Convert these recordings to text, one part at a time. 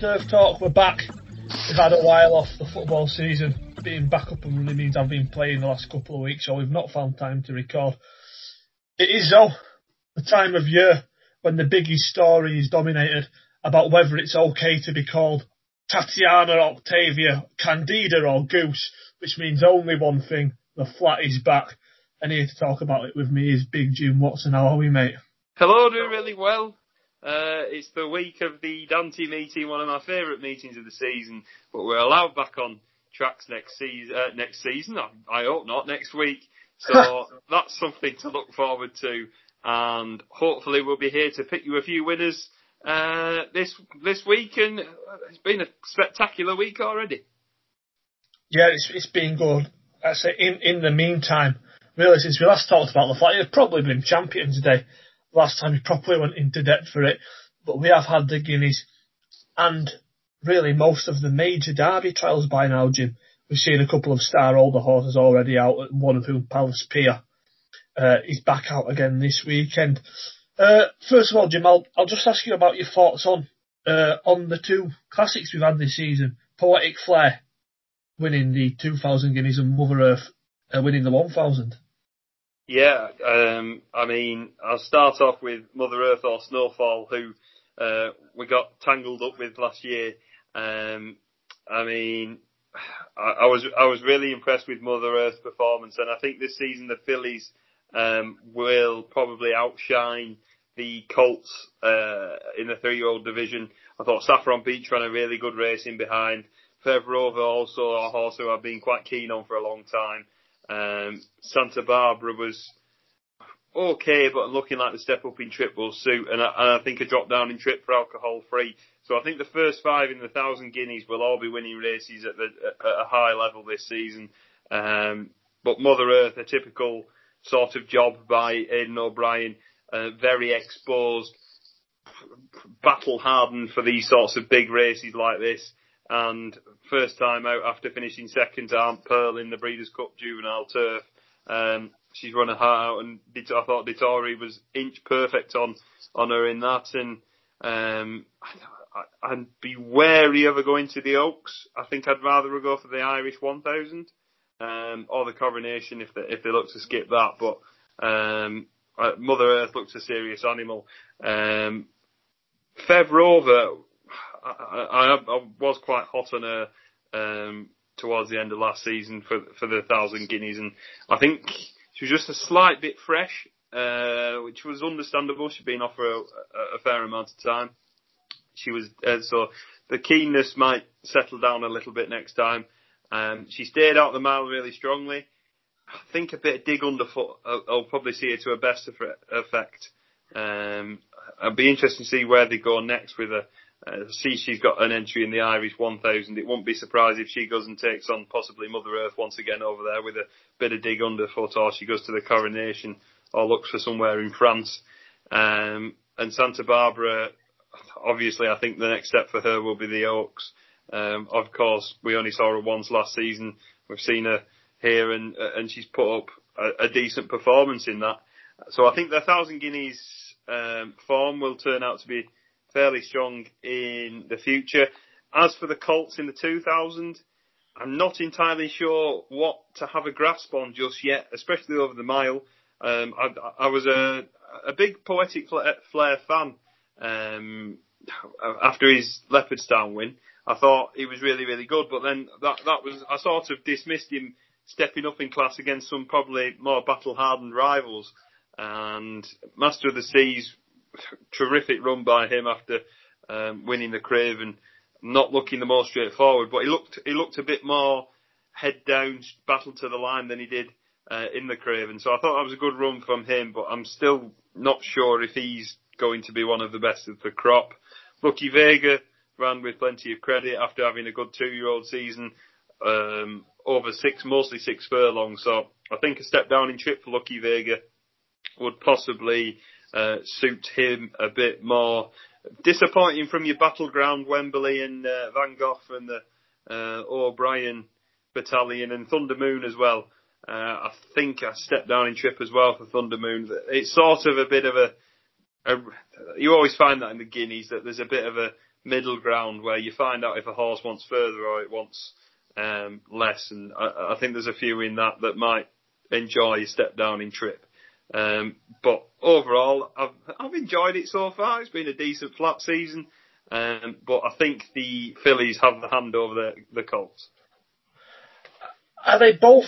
Turf Talk. We're back. We've had a while off the football season. Being back up and running means I've been playing the last couple of weeks, so we've not found time to record. It is though the time of year when the biggest story is dominated about whether it's okay to be called Tatiana Octavia Candida or Goose, which means only one thing: the flat is back. And here to talk about it with me is Big Jim Watson. How are we, mate? Hello, doing really well. Uh, it's the week of the Dante meeting, one of my favourite meetings of the season, but we're allowed back on tracks next season. Uh, next season, I, I hope not next week. So that's something to look forward to, and hopefully we'll be here to pick you a few winners uh, this this week. And it's been a spectacular week already. Yeah, it's it's been good. I say in in the meantime, really since we last talked about the flight, it's probably been champion day last time we properly went into depth for it. But we have had the Guineas and really most of the major Derby trials by now, Jim. We've seen a couple of star older horses already out, one of whom, Palace Pier, uh, is back out again this weekend. Uh, first of all, Jim, I'll, I'll just ask you about your thoughts on uh, on the two classics we've had this season. Poetic Flair winning the 2000 Guineas and Mother Earth uh, winning the 1000. Yeah, um, I mean, I'll start off with Mother Earth or Snowfall, who uh, we got tangled up with last year. Um, I mean, I, I, was I was really impressed with Mother Earth's performance, and I think this season the fillies um, will probably outshine the Colts uh, in the three-year-old division. I thought Saffron Beach ran a really good race in behind. Fev Rover also a horse who I've been quite keen on for a long time. Um, Santa Barbara was okay, but looking like the step up in trip will suit, and I, and I think a drop down in trip for alcohol free. So I think the first five in the thousand guineas will all be winning races at, the, at a high level this season. Um, but Mother Earth, a typical sort of job by Aidan O'Brien, uh, very exposed, battle hardened for these sorts of big races like this and first time out after finishing second to Aunt Pearl in the Breeders' Cup Juvenile Turf. Um, she's run her heart out, and I thought Dettori was inch perfect on on her in that, and um, I, would be wary of her going to the Oaks. I think I'd rather her go for the Irish 1000 um, or the Coronation if they if they look to skip that. But um, uh, Mother Earth looks a serious animal. Um, I, I, I was quite hot on her um, towards the end of last season for for the thousand guineas, and I think she was just a slight bit fresh, uh, which was understandable. She'd been off for a, a fair amount of time. She was uh, so the keenness might settle down a little bit next time. Um, she stayed out the mile really strongly. I think a bit of dig underfoot. I'll, I'll probably see it to a best effect. Um, I'd be interested to see where they go next with her. Uh, see she's got an entry in the Irish 1000. It won't be surprised if she goes and takes on possibly Mother Earth once again over there with a bit of dig underfoot or she goes to the coronation or looks for somewhere in France. Um, and Santa Barbara, obviously I think the next step for her will be the Oaks. Um, of course, we only saw her once last season. We've seen her here and, and she's put up a, a decent performance in that. So I think the thousand guineas um, form will turn out to be fairly strong in the future. As for the Colts in the 2000, I'm not entirely sure what to have a grasp on just yet, especially over the mile. Um, I, I, was a, a big poetic flair fan um, after his Leopardstown win. I thought he was really, really good, but then that that was I sort of dismissed him stepping up in class against some probably more battle hardened rivals. And Master of the Seas terrific run by him after um, winning the Craven. Not looking the most straightforward, but he looked he looked a bit more head down, battle to the line than he did uh, in the Craven. So I thought that was a good run from him, but I'm still not sure if he's going to be one of the best of the crop. Lucky Vega ran with plenty of credit after having a good two-year-old season um, over six, mostly six furlongs. So I think a step down in trip for Lucky Vega would possibly uh, suit him a bit more. Disappointing from your battleground Wembley and uh, Van Gogh and the uh, O'Brien battalion and Thunder Moon as well. Uh, I think I stepped down in trip as well for Thunder Moon. It's sort of a bit of a, a, you always find that in the Guineas that there's a bit of a middle ground where you find out if a horse wants further or it wants um, less. And I, I think there's a few in that that might enjoy a step down in trip. Um, but overall, I've, I've enjoyed it so far. It's been a decent flat season. Um, but I think the fillies have the hand over the, the Colts. Are they both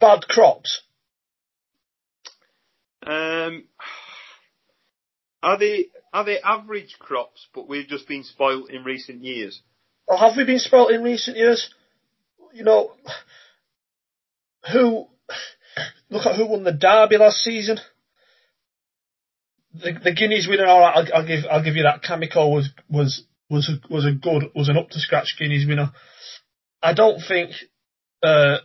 bad crops? Um, are they are they average crops, but we've just been spoilt in recent years? Or have we been spoilt in recent years? You know, who look at who won the Derby last season. The, the Guineas winner, all right, I'll, I'll give I'll give you that. Kameko was was was a, was a good was an up to scratch Guineas winner. I don't think uh,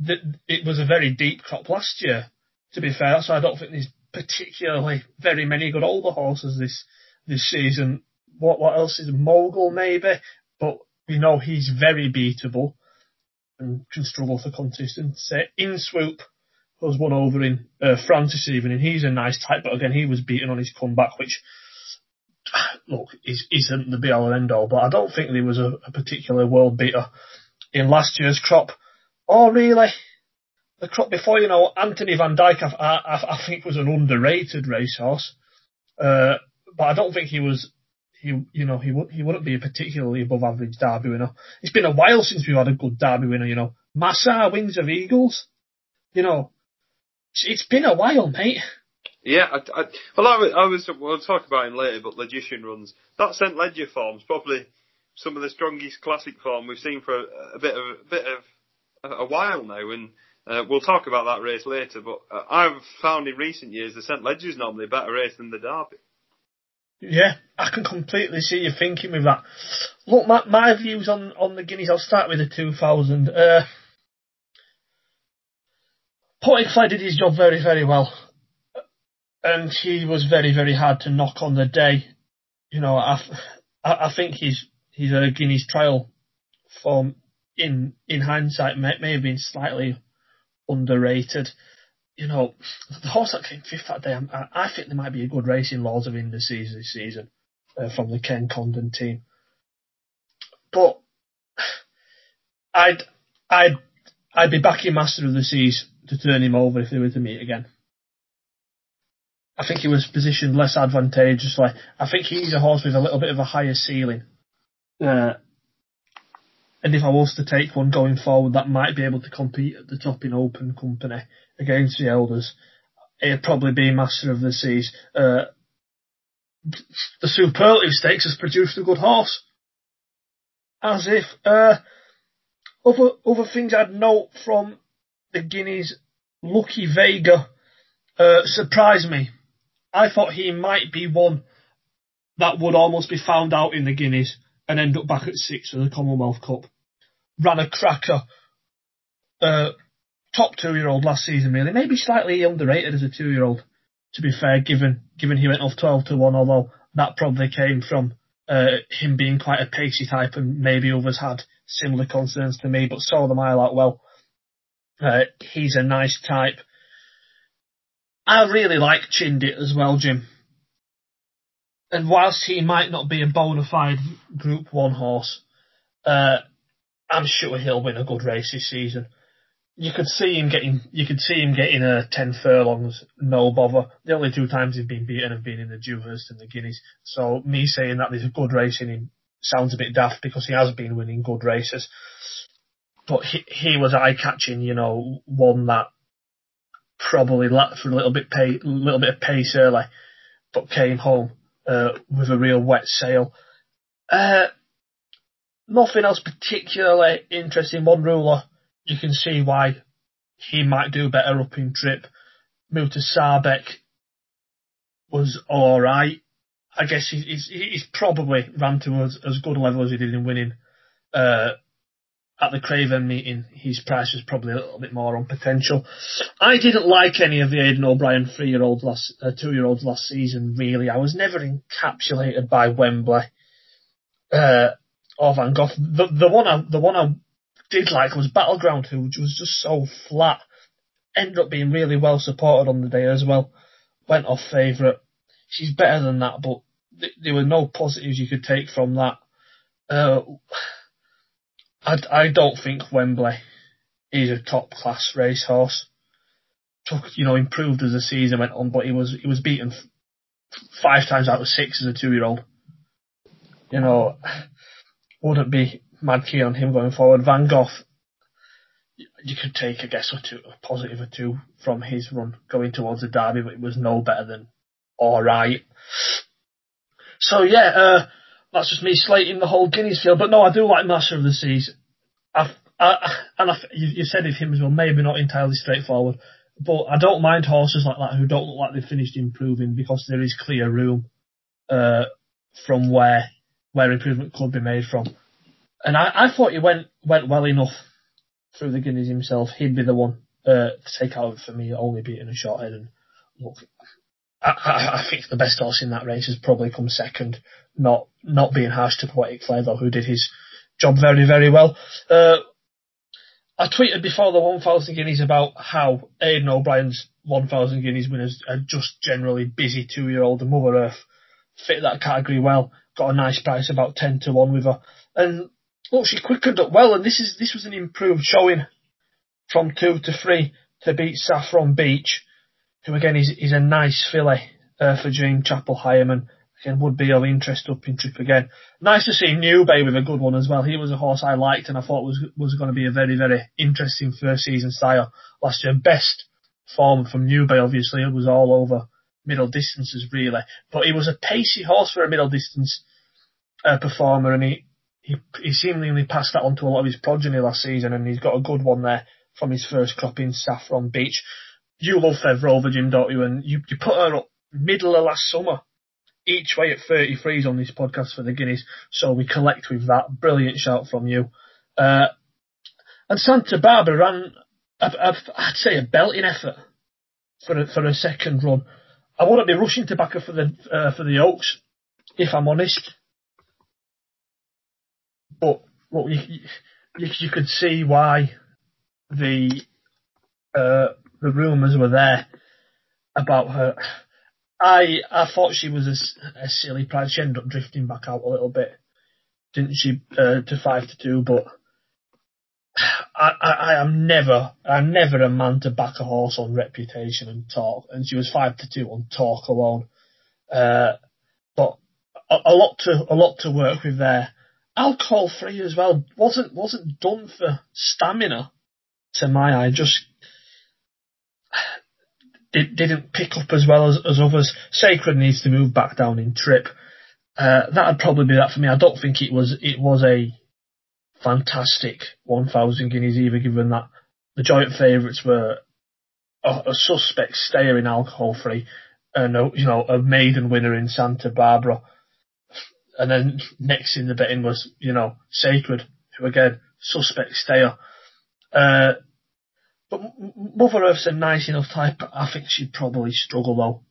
that it was a very deep crop last year. To be fair, so I don't think there's particularly very many good older horses this this season. What what else is Mogul maybe, but we know he's very beatable and can struggle for consistency. In swoop was one over in uh, Francis even, and he's a nice type, but again he was beaten on his comeback, which look is, isn't the be all and end all. But I don't think there was a, a particular world beater in last year's crop. Oh really? the crop before, you know, Anthony Van Dyck, I, I, I think was an underrated racehorse, uh, but I don't think he was. He, you know, he he wouldn't be a particularly above average Derby winner. It's been a while since we've had a good Derby winner. You know, Masar Wings of Eagles. You know, it's, been a while, mate. Yeah, I, I, well, I was, I was, we'll talk about him later, but Logician runs. That St. Leger form's probably some of the strongest classic form we've seen for a, a bit of, a bit of a while now, and uh, we'll talk about that race later, but uh, I've found in recent years the St. Leger is normally a better race than the Derby. Yeah, I can completely see you thinking with that. Look, my, my views on, on the Guineas, I'll start with the 2000. Uh, did his job very, very well. And he was very, very hard to knock on the day. You know, I, I, I think he's, he's a Guineas trial form in, in hindsight may, may have been slightly underrated. You know, the horse that came fifth that day, I, I think there might be a good race in Laws of Indices this season uh, from the Ken Condon team. But I'd, I'd, I'd be backing Master of the Seas to turn him over if they were to meet again. I think he was positioned less advantageously. I think he's a horse with a little bit of a higher ceiling. Uh, and if I was to take one going forward that might be able to compete at the top in open company against the elders, it'd probably be Master of the Seas. Uh, the Superlative Stakes has produced a good horse. As if, uh, other, other things I'd note from the Guineas, Lucky Vega, uh, surprised me. I thought he might be one that would almost be found out in the Guineas and end up back at six for the Commonwealth Cup. Ran a cracker. Uh, top two year old last season, really. Maybe slightly underrated as a two year old, to be fair, given given he went off 12 to 1, although that probably came from uh, him being quite a pacey type and maybe others had similar concerns to me, but saw the mile out well. Uh, he's a nice type. I really like Chindit as well, Jim and whilst he might not be a bona fide Group One horse, uh, I'm sure he'll win a good race this season. You could see him getting, you could see him getting a ten furlongs, no bother. The only two times he's been beaten have been in the Dewhurst and the Guineas. So me saying that there's a good race in him sounds a bit daft because he has been winning good races. But he, he was eye catching, you know, one that probably lacked for a little bit pay, little bit of pace early, but came home uh, with a real wet sail. Uh, nothing else particularly interesting. One ruler, you can see why he might do better up in trip. Mutasaabeq was alright. I guess he's, he's probably ran to as, as good a level as he did in winning uh, at the Craven meeting, his price was probably a little bit more on potential. I didn't like any of the Aidan O'Brien three-year-olds last, uh, two-year-olds last season. Really, I was never encapsulated by Wembley uh, or Van Gogh. The, the one I, the one I did like was Battleground, who was just so flat. Ended up being really well supported on the day as well. Went off favourite. She's better than that, but th- there were no positives you could take from that. Uh, I, I don't think Wembley is a top class racehorse. Took you know improved as the season went on, but he was he was beaten five times out of six as a two year old. You know, wouldn't be mad keen on him going forward. Van Gogh, you could take a guess or two, a positive or two from his run going towards the derby, but it was no better than all right. So yeah, uh, that's just me slating the whole Guineas field. But no, I do like Master of the Seas. I've, I, and I, you, you said of him as well, maybe not entirely straightforward, but I don't mind horses like that who don't look like they've finished improving because there is clear room uh, from where where improvement could be made from. And I, I thought he went went well enough through the Guineas himself. He'd be the one uh, to take out for me, only beating a short head. And look, I, I, think the best horse in that race has probably come second. Not not being harsh to Poetic Flavour, though, who did his job very very well. Uh, I tweeted before the 1,000 guineas about how Aidan O'Brien's 1,000 guineas winners are just generally busy two-year-old and Mother Earth fit that category well. Got a nice price, about 10 to 1 with her. And look, she quickened up well, and this is this was an improved showing from 2 to 3 to beat Saffron Beach, who again is, is a nice filly uh, for Jane Chapple-Hyam again would be of interest up in trip again. Nice to see New Bay with a good one as well. He was a horse I liked and I thought was was going to be a very very interesting first season sire last year. Best form from New Bay obviously it was all over middle distances really, but he was a pacey horse for a middle distance uh, performer and he. He, he seemingly passed that on to a lot of his progeny last season, and he's got a good one there from his first crop in Saffron Beach. You love Fev Rover, don't you? And you, you put her up middle of last summer each way at 33s on this podcast for the Guineas, so we collect with that. Brilliant shout from you. Uh, and Santa Barbara ran, I'd say, a belting effort for a, for a second run. I wouldn't be rushing to back her for the uh, for the Oaks, if I'm honest. But well, you, you, you could see why the uh, the rumours were there about her. I I thought she was a, a, silly price. She ended up drifting back out a little bit, didn't she? Uh, to five to two, but I, I, I am never I'm never a man to back a horse on reputation and talk. And she was five to two on talk alone. Uh, but a, a lot to a lot to work with there. Alcohol free as well wasn't wasn't done for stamina to my eye. Just it didn't pick up as well as, as others. Sacred needs to move back down in trip. Uh, that'd probably be that for me. I don't think it was it was a fantastic 1,000 guineas either, given that the joint favourites were a, a, suspect stayer in alcohol free, and a, you know a maiden winner in Santa Barbara, and then next in the betting was you know Sacred, who again suspect stayer. Uh, but Mother Earth's a nice enough type. but I think she'd probably struggle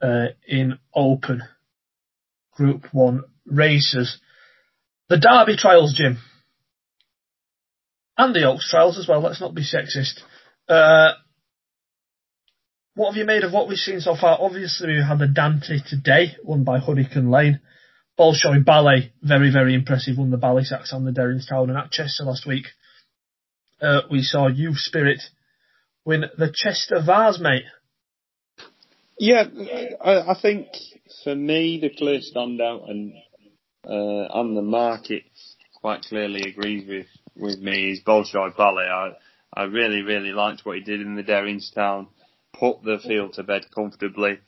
though uh, in open Group One races. The Derby trials, Jim, and the Oaks trials as well. Let's not be sexist. Uh, what have you made of what we've seen so far? Obviously, we had the Dante today, won by Hurricane Lane. Bolshoi Ballet, very, very impressive, won the Ballysax on the Derrinstown and at Chester last week. Uh, we saw Youth Spirit win the Chester Vase, mate. Yeah, I, I think for me the clear standout and uh, and the market quite clearly agrees with, with me is Bolshoi Ballet. I I really really liked what he did in the Derrinstown, put the field to bed comfortably,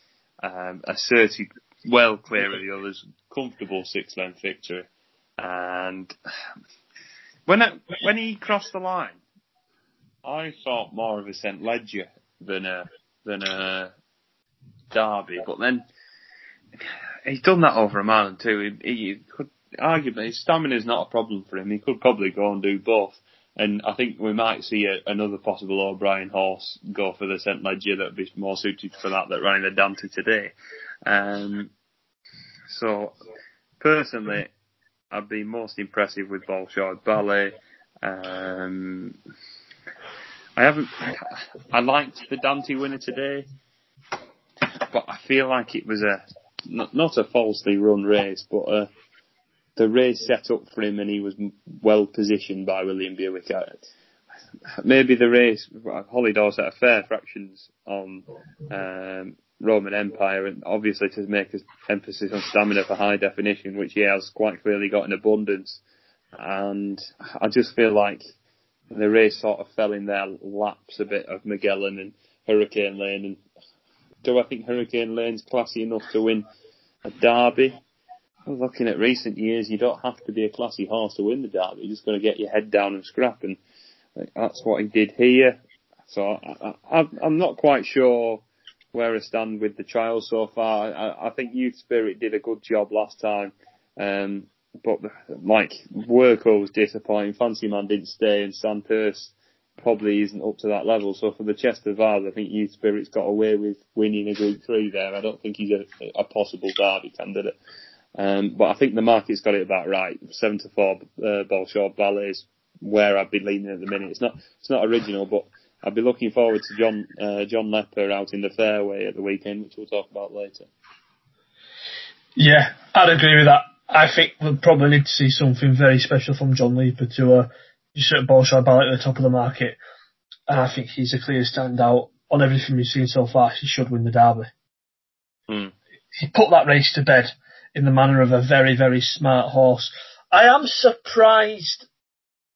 um, asserted well clear of the others, comfortable six length victory, and when I, when he crossed the line, I thought more of a St Leger than a than a Derby, but then he's done that over a mile and two. He, he could arguably his stamina is not a problem for him. He could probably go and do both. And I think we might see a, another possible O'Brien horse go for the St Leger that would be more suited for that ran in the Dante today. Um, so personally, I'd be most impressive with Bolshoi Ballet. Um, I haven't. I liked the Dante winner today, but I feel like it was a not, not a falsely run race, but uh, the race set up for him and he was well positioned by William Buick. Maybe the race, Hollydore set a fair fractions on um, Roman Empire and obviously to make an emphasis on stamina for high definition, which he has quite clearly got in abundance. And I just feel like the race sort of fell in their laps a bit of Megallan and Hurricane Lane. And do I think Hurricane Lane's classy enough to win a derby? looking at recent years, you don't have to be a classy horse to win the derby. You're just going to get your head down and scrap, and that's what he did here. So I, am not quite sure where I stand with the trial so far. I, I, think Youth Spirit did a good job last time, um, but like Worko was disappointing. Fancy Man didn't stay, and Sandhurst probably isn't up to that level. So for the Chester Vase, I think Youth Spirit's got away with winning a Group Three there. I don't think he's a, a possible derby candidate. Um, but I think the market's got it about right. Seven to four uh, Bolshoi Ballet is where I'd be leaning at the minute. It's not it's not original, but I'd be looking forward to John uh, John Leeper out in the fairway at the weekend, which we'll talk about later. Yeah, I'd agree with that. I think we'll probably need to see something very special from John Leeper to uh, usurp Bolshoi Ballet at the top of the market. And I think he's a clear standout on everything we've seen so far. He should win the derby. Mm. He put that race to bed in the manner of a very, very smart horse. I am surprised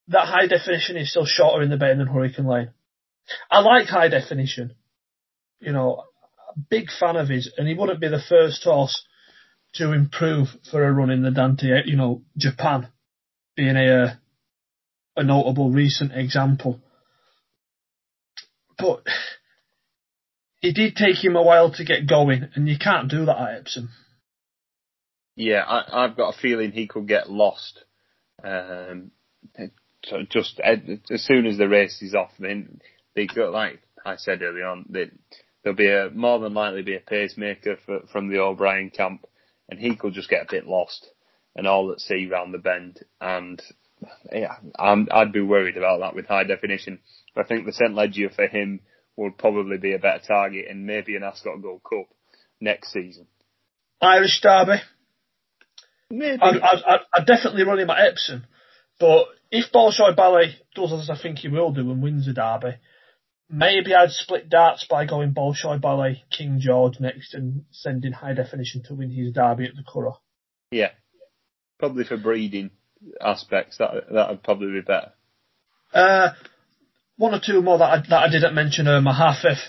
that high definition is still shorter in the bay than Hurricane Lane. I like high definition. You know, big fan of his, and he wouldn't be the first horse to improve for a run in the Dante, you know, Japan being a, a notable recent example. But it did take him a while to get going, and you can't do that at Epsom. Yeah, I, have got a feeling he could get lost. Um, just as soon as the race is off, then they got like I said earlier on, they, there'll be a more than likely be a pacemaker for, from the O'Brien camp, and he could just get a bit lost and all at sea round the bend. And yeah, i would be worried about that with high definition. But I think the St Leger for him would probably be a better target, and maybe an Ascot Gold Cup next season. Irish Derby. Maybe. I'd, I'd, I'd definitely run him at Epsom. But if Bolshoi Ballet does as I think he will do and wins the derby, maybe I'd split darts by going Bolshoi Ballet, King George next and sending high definition to win his derby at the Curragh. Yeah. Probably for breeding aspects, that that would probably be better. Uh, one or two more that I, that I didn't mention. Uh, Mohaafeth.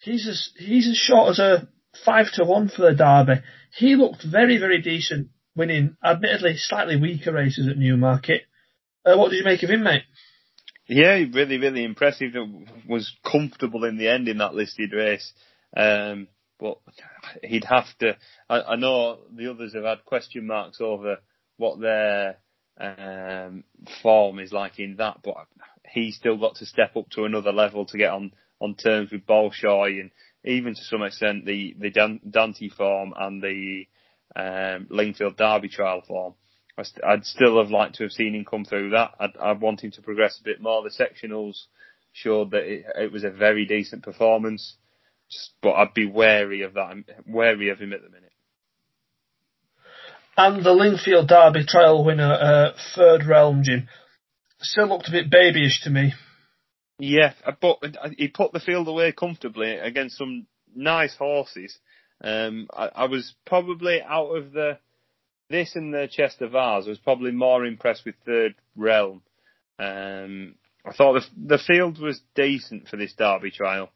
He's as he's as short as a five to one for the derby. He looked very very decent winning, admittedly, slightly weaker races at Newmarket. Uh, what did you make of him, mate? Yeah, really, really impressive. Was comfortable in the end in that listed race. Um, but he'd have to. I, I, know the others have had question marks over what their um, form is like in that, but he's still got to step up to another level to get on, on terms with Bolshoi and even to some extent the the Dan- Dante form and the um, Lingfield Derby trial form. I'd still have liked to have seen him come through that. I'd, I'd want him to progress a bit more. The sectionals showed that it, it was a very decent performance, just, but I'd be wary of that, I'm wary of him at the minute. And the Lingfield Derby trial winner, uh, Third Realm, Jim, still looked a bit babyish to me. Yeah, but he put the field away comfortably against some nice horses. Um, I, I, was probably out of the this and the Chester. I was probably more impressed with Third Realm. Um, I thought the, the field was decent for this Derby trial.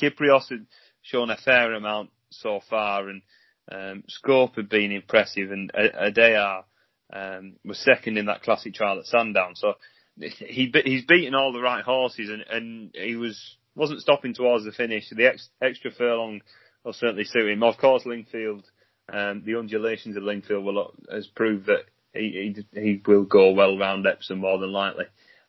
Kyprios had shown a fair amount so far, and um, Scope had been impressive, and Adayar um, was second in that classic trial at Sandown. So he he's beaten all the right horses, and, and he was wasn't stopping towards the finish. The ex, extra furlong will certainly suit him. Of course, Lingfield, um, the undulations of Lingfield will, has proved that he, he, he will go well round Epsom more than likely.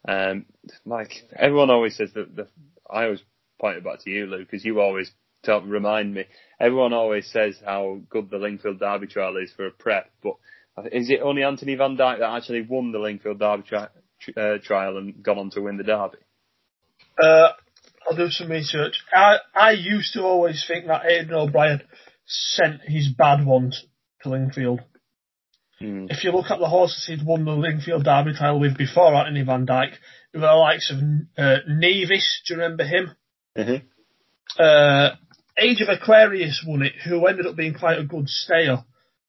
Um, like everyone always says that the, I always point it back to you, Luke, because you always tell, remind me. Everyone always says how good the Lingfield Derby trial is for a prep, but is it only Anthony Van Dyck that actually won the Lingfield Derby tri- uh, trial and gone on to win the Derby? Uh, I'll do some research. I I used to always think that Aidan O'Brien sent his bad ones to Lingfield. Mm. If you look at the horses he'd won the Lingfield Derby trial with before Anthony Van Dyck, with the likes of uh, Nevis, do you remember him? Mhm. Uh, Age of Aquarius won it, who ended up being quite a good stayer,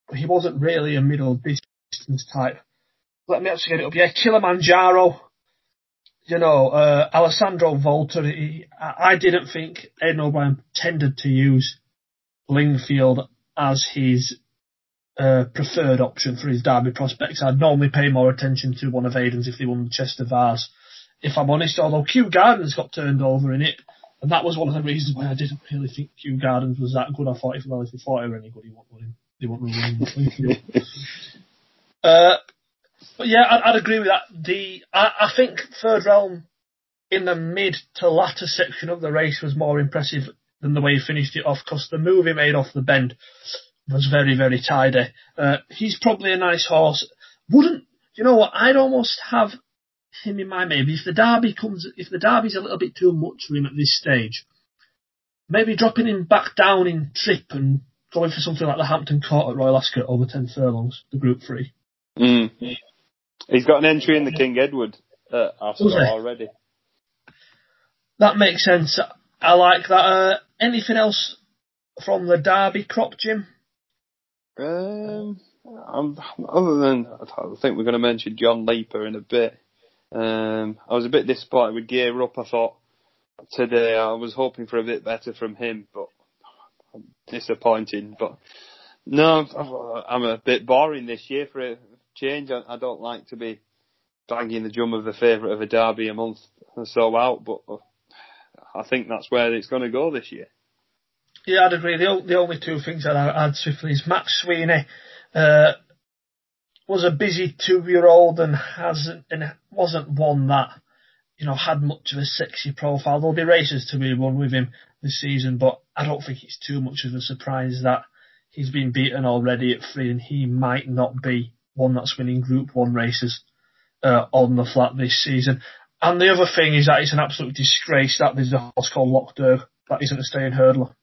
but he wasn't really a middle distance type. Let me actually get it up. Yeah, Kilimanjaro. You know, uh, Alessandro Volta. He, I I didn't think Ed O'Brien tended to use Lingfield as his uh, preferred option for his derby prospects. I'd normally pay more attention to one of Aidan's if they won the Chester Vase. If I'm honest, although Kew Gardens got turned over in it, and that was one of the reasons why I didn't really think Kew Gardens was that good. I thought if, well, if they thought he were any good, he wouldn't win. They wouldn't win Lingfield. Uh, but yeah, I'd, I'd agree with that. The I, I think Third Realm in the mid to latter section of the race was more impressive than the way he finished it off because the move he made off the bend was very, very tidy. Uh, he's probably a nice horse. Wouldn't you know what? I'd almost have him in my maybe if the derby comes if the derby's a little bit too much for him at this stage. Maybe dropping him back down in trip and going for something like the Hampton Court at Royal Ascot over ten furlongs, the Group Three. Mm. He's got an entry in the King Edward at Ascot Does he? already. That makes sense. I like that. Uh, anything else from the Derby crop, Jim? Um, I'm, other than I think we're going to mention John Leeper in a bit. Um, I was a bit disappointed with Gear Up. I thought today I was hoping for a bit better from him, but disappointing. But no, I'm a bit boring this year for a change. I, don't like to be banging the drum of the favourite of a derby a month or so out, but I think that's where it's going to go this year. Yeah, I'd agree. The, the only two things that I add swiftly is Mac Swiney uh, was a busy two-year-old and hasn't and wasn't one that you know had much of a sexy profile. There'll be races to be won with him this season, but I don't think it's too much of a surprise that he's been beaten already at three, and he might not be one that's winning Group One races uh, on the flat this season. And the other thing is that it's an absolute disgrace that there's a horse called Lough Derg that isn't a staying hurdler.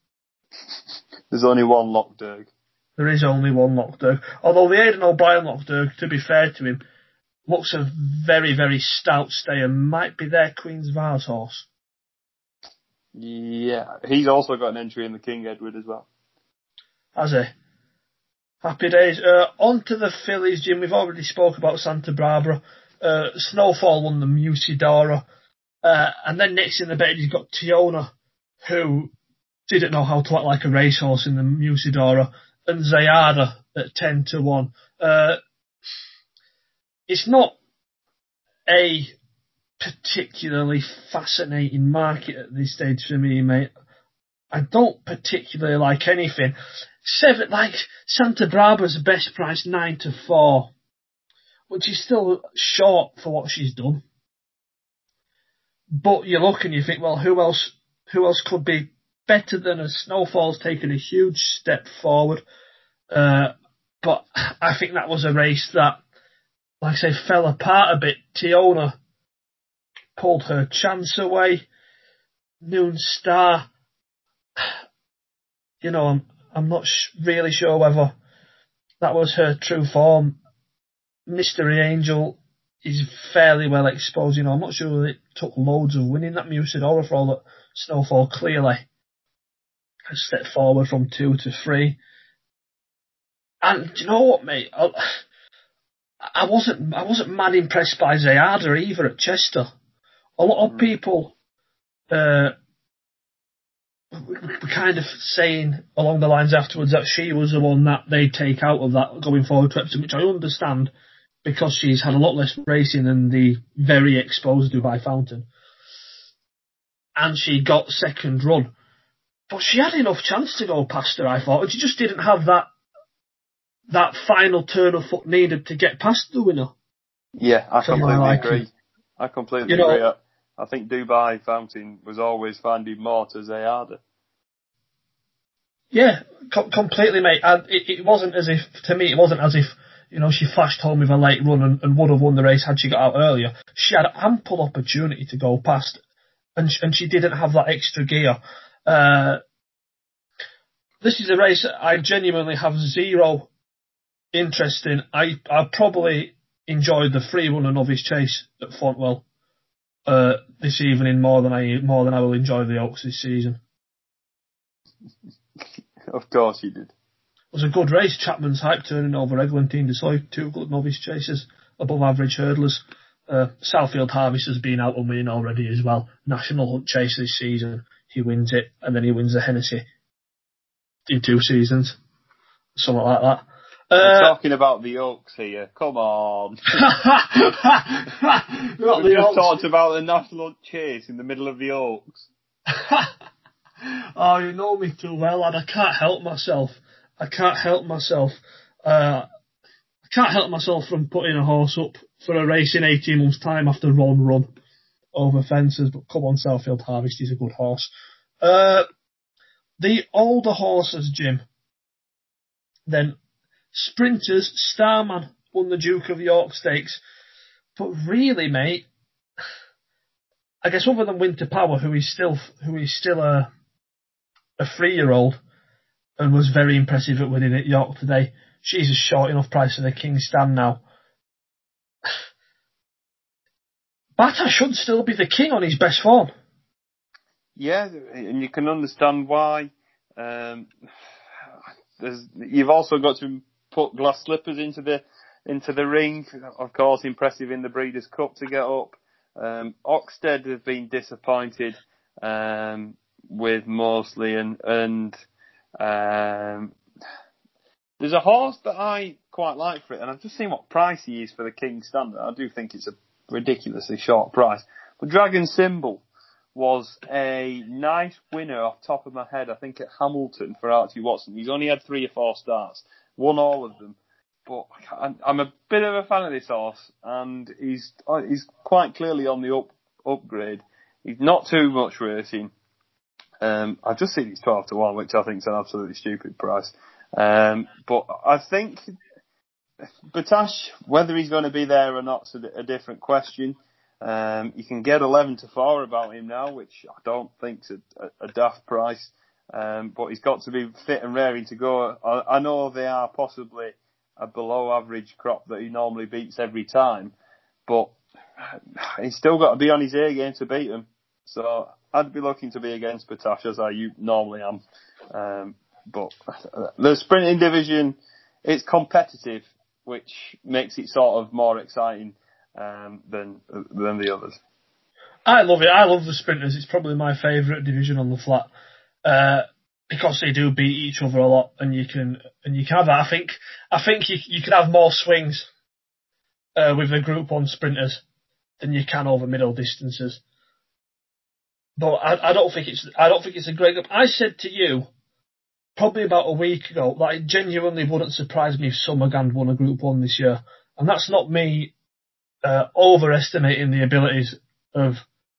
There's only one Lough Derg. There is only one Lough Derg. Although the Aidan O'Brien Lough Derg, to be fair to him, looks a very, very stout stayer. Might be their Queen's Vase horse. Yeah, he's also got an entry in the King Edward as well. Has he? Happy days. Uh, on to the fillies, Jim. We've already spoke about Santa Barbara. Uh, Snowfall won the Musidora. Uh, and then next in the bed, you've got Tiona, who didn't know how to act like a racehorse in the Musidora, and Zeyaadah at 10 to 1. Uh, it's not a particularly fascinating market at this stage for me, mate. I don't particularly like anything. Seven, like Santa Barbara's best price nine to four, which is still short for what she's done. But you look and you think, well, who else? Who else could be better than a Snowfall's taken a huge step forward? Uh, but I think that was a race that, like I say, fell apart a bit. Tiona pulled her chance away. Noon Star, you know, I'm I'm not sh- really sure whether that was her true form. Mystery Angel is fairly well exposed. You know, I'm not sure it took loads of winning that Musidora for all that Snowfall clearly has stepped forward from two to three. And do you know what, mate? I, I wasn't I wasn't mad impressed by Zeyaadah either at Chester. A lot of people uh, were kind of saying along the lines afterwards that she was the one that they'd take out of that going forward to Epsom, which I understand because she's had a lot less racing than the very exposed Dubai Fountain. And she got second run. But she had enough chance to go past her, I thought, and she just didn't have that that final turn of foot needed to get past the winner. Yeah, I completely agree. I completely You know- agree. I, I think Dubai Fountain was always finding more to Zeyaadah. Yeah, co- completely, mate. And it, it wasn't as if, to me, it wasn't as if, you know, she flashed home with a late run and, and would have won the race had she got out earlier. She had ample opportunity to go past, and sh- and she didn't have that extra gear. Uh, this is a race I genuinely have zero interest in. I I probably enjoyed the free run and novice chase at Fontwell uh, this evening more than I more than I will enjoy the Oaks this season. of course you did. It was a good race. Chapman's hype turning over Eglantine Du Seuil, two good novice chasers, above average hurdlers. Uh, Southfield Harvest has been out and winning already as well. National Hunt Chase this season. He wins it and then he wins the Hennessy in two seasons. Something like that. We're Uh, talking about the Oaks here. Come on. not we the just Oaks. talked about the national chase in the middle of the Oaks. oh, you know me too well, and I can't help myself. I can't help myself. Uh, I can't help myself from putting a horse up for a race in 18 months' time after Ron run over fences. But come on, Southfield Harvest, is a good horse. Uh, the older horses, Jim. Then sprinters, Starman won the Duke of York Stakes. But really, mate, I guess other than Winter Power, who is still who is still a a three year old and was very impressive at winning at York today. She's a short enough price for the King's Stand now. Battaash should still be the king on his best form. Yeah, and you can understand why. Um, you've also got to put glass slippers into the into the ring. Of course, impressive in the Breeders' Cup to get up. Um, Oxted have been disappointed um, with Mosley and and um, there's a horse that I quite like for it, and I've just seen what price he is for the King Standard. I do think it's a ridiculously short price. But Dragon Symbol was a nice winner off top of my head, I think at Hamilton for Archie Watson. He's only had three or four starts, won all of them. But I'm a bit of a fan of this horse, and he's uh, he's quite clearly on the up upgrade. He's not too much racing. Um, I've just seen he's 12 to 1, which I think is an absolutely stupid price. Um, but I think Battaash, whether he's going to be there or not, is a, a different question. Um, you can get 11 to 4 about him now, which I don't think's a, a, a daft price. Um, but he's got to be fit and raring to go. I, I know they are possibly a below average crop that he normally beats every time, but he's still got to be on his A game to beat them. So I'd be looking to be against Battaash as I normally am. Um, but the sprinting division, it's competitive, which makes it sort of more exciting um, than than the others. I love it. I love the sprinters. It's probably my favourite division on the flat. Uh, because they do beat each other a lot and you can, and you can have that. I think, I think you, you can have more swings, uh, with the group one sprinters than you can over middle distances. But I, I don't think it's, I don't think it's a great group. I said to you, probably about a week ago, that it genuinely wouldn't surprise me if Summerghand won a group one this year. And that's not me, uh, overestimating the abilities of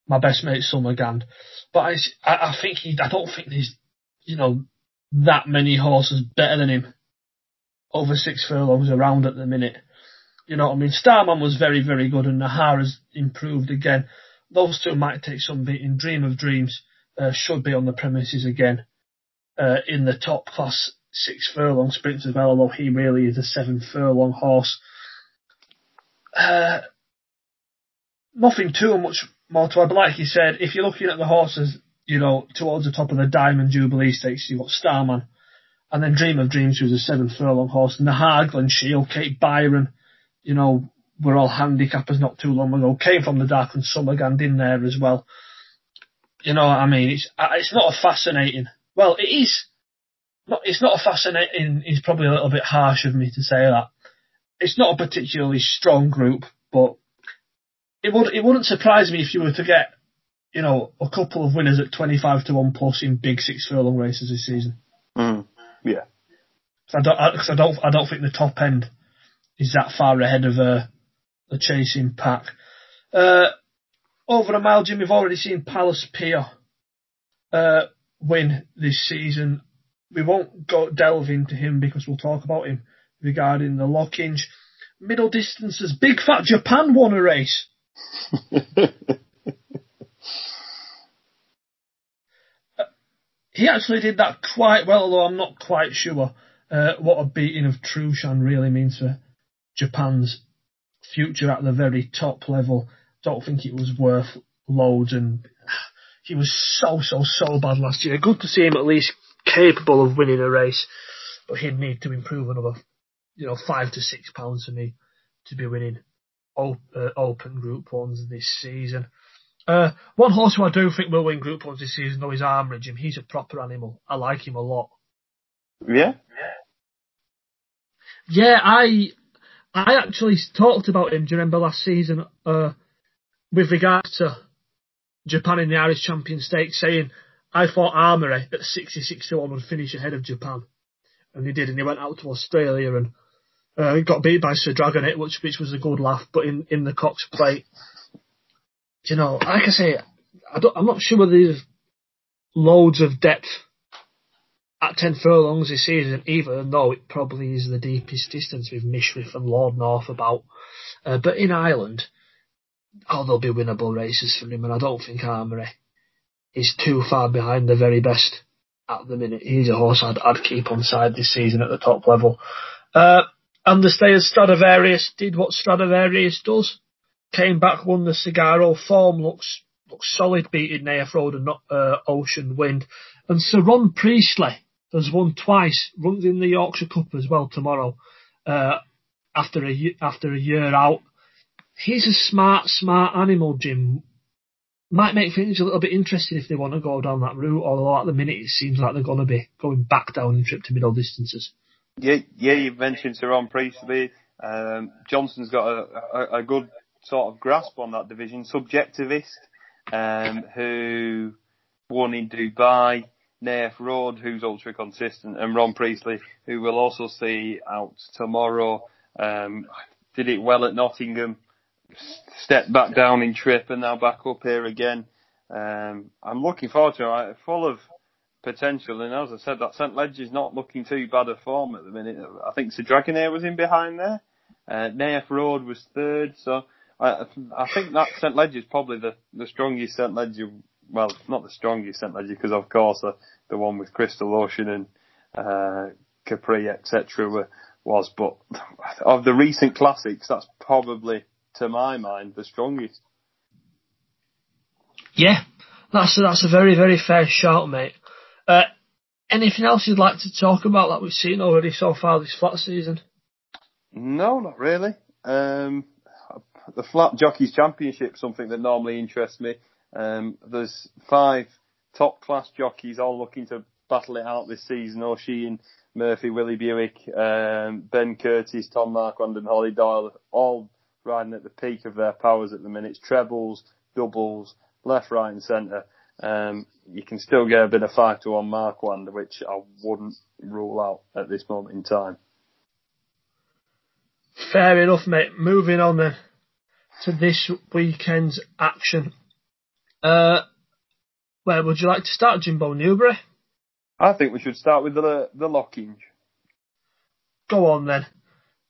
my best mate Summerghand. But I, I, think he, I don't think there's, you know, that many horses better than him over six furlongs around at the minute. You know what I mean? Starman was very, very good and Nahaarr has improved again. Those two might take some beating. Dream of Dreams uh, should be on the premises again uh, in the top class six furlong sprints as well, although he really is a seven furlong horse. Uh, nothing too much more to add, but like you said, if you're looking at the horses, you know, towards the top of the Diamond Jubilee Stakes, you've got Starman, and then Dream of Dreams, who's a seven furlong horse, Nahaarr, Glen Shiel, Kate Byron, you know, were all handicappers not too long ago, came from the Dark and Summerghand in there as well. You know what I mean? It's, uh, it's not a fascinating, well, it is, not, it's not a fascinating, it's probably a little bit harsh of me to say that. It's not a particularly strong group, but it would, it wouldn't surprise me if you were to get, you know, a couple of winners at 25 to 1 plus in big six furlong races this season. Mm. Yeah. I don't, I, cause I don't, I don't think the top end is that far ahead of uh, the chasing pack. Uh, over a mile, Jim, we've already seen Palace Pier uh, win this season. We won't go delve into him because we'll talk about him regarding the Lockinge. Middle distances, Big Fat Japan won a race. he actually did that quite well, although I'm not quite sure uh, what a beating of Trushan really means for Japan's future at the very top level. Don't think it was worth loads, and he was so so so bad last year. Good to see him at least capable of winning a race, but he'd need to improve another, you know, five to six pounds for me to be winning op- uh, open Group Ones this season. Uh, one horse who I do think will win Group Ones this season, though, is Armory. He's a proper animal. I like him a lot. Yeah. Yeah, I I actually talked about him. Do you remember last season uh, with regards to Japan in the Irish Champion Stakes, saying I thought Armory at 66 to 1 would finish ahead of Japan. And he did, and he went out to Australia and uh, got beat by Sir Dragonet, which which was a good laugh. But in, in the Cox Plate, you know, like I say, I don't, I'm not sure whether there's loads of depth at 10 furlongs this season, even though it probably is the deepest distance with Mishriff and Lord North about. Uh, but in Ireland, oh, there'll be winnable races for him, and I don't think Armory is too far behind the very best at the minute. He's a horse I'd, I'd keep on side this season at the top level. Uh, and the stay of Stradivarius did what Stradivarius does. Came back, won the Sagaro. Form looks looks solid, beating Nayef Road and uh, Ocean Wind. And Sir Ron Priestley has won twice. Runs in the Yorkshire Cup as well tomorrow. Uh, after a after a year out, he's a smart, smart animal, Jim. Might make things a little bit interesting if they want to go down that route. Although at the minute it seems like they're going to be going back down in trip to middle distances. Yeah, yeah. You've mentioned Ron Priestley. Um, Johnston's got a, a, a, good sort of grasp on that division. Subjectivist, um, who won in Dubai. Nayef Road, who's ultra consistent, and Ron Priestley, who we'll also see out tomorrow. Um, did it well at Nottingham, stepped back down in trip, and now back up here again. Um, I'm looking forward to it. Full of potential, and as I said, that St Leger's not looking too bad a form at the minute. I think Sir Dragonet was in behind there. Uh, Nayef Road was third, so I, I think that St Leger's probably the, the strongest St Leger well, not the strongest St Leger because of course the, the one with Crystal Ocean and uh, Capri etc. was, but of the recent classics, that's probably to my mind the strongest. Yeah, that's a, that's a very very fair shout, mate. Uh, anything else you'd like to talk about that we've seen already so far this flat season? No, not really. Um, the flat jockeys championship something that normally interests me. Um, there's five top class jockeys all looking to battle it out this season. Oisin, Murphy, William Buick, um, Ben Curtis, Tom Marquand and Hollie Doyle, all riding at the peak of their powers at the minute. Trebles, doubles, left, right and centre. Um, you can still get a bit of five to one Marquand, which I wouldn't rule out at this moment in time. Fair enough, mate. Moving on then to this weekend's action. Uh, where would you like to start, Jimbo Newbury? I think we should start with the the Lockinge. Go on then.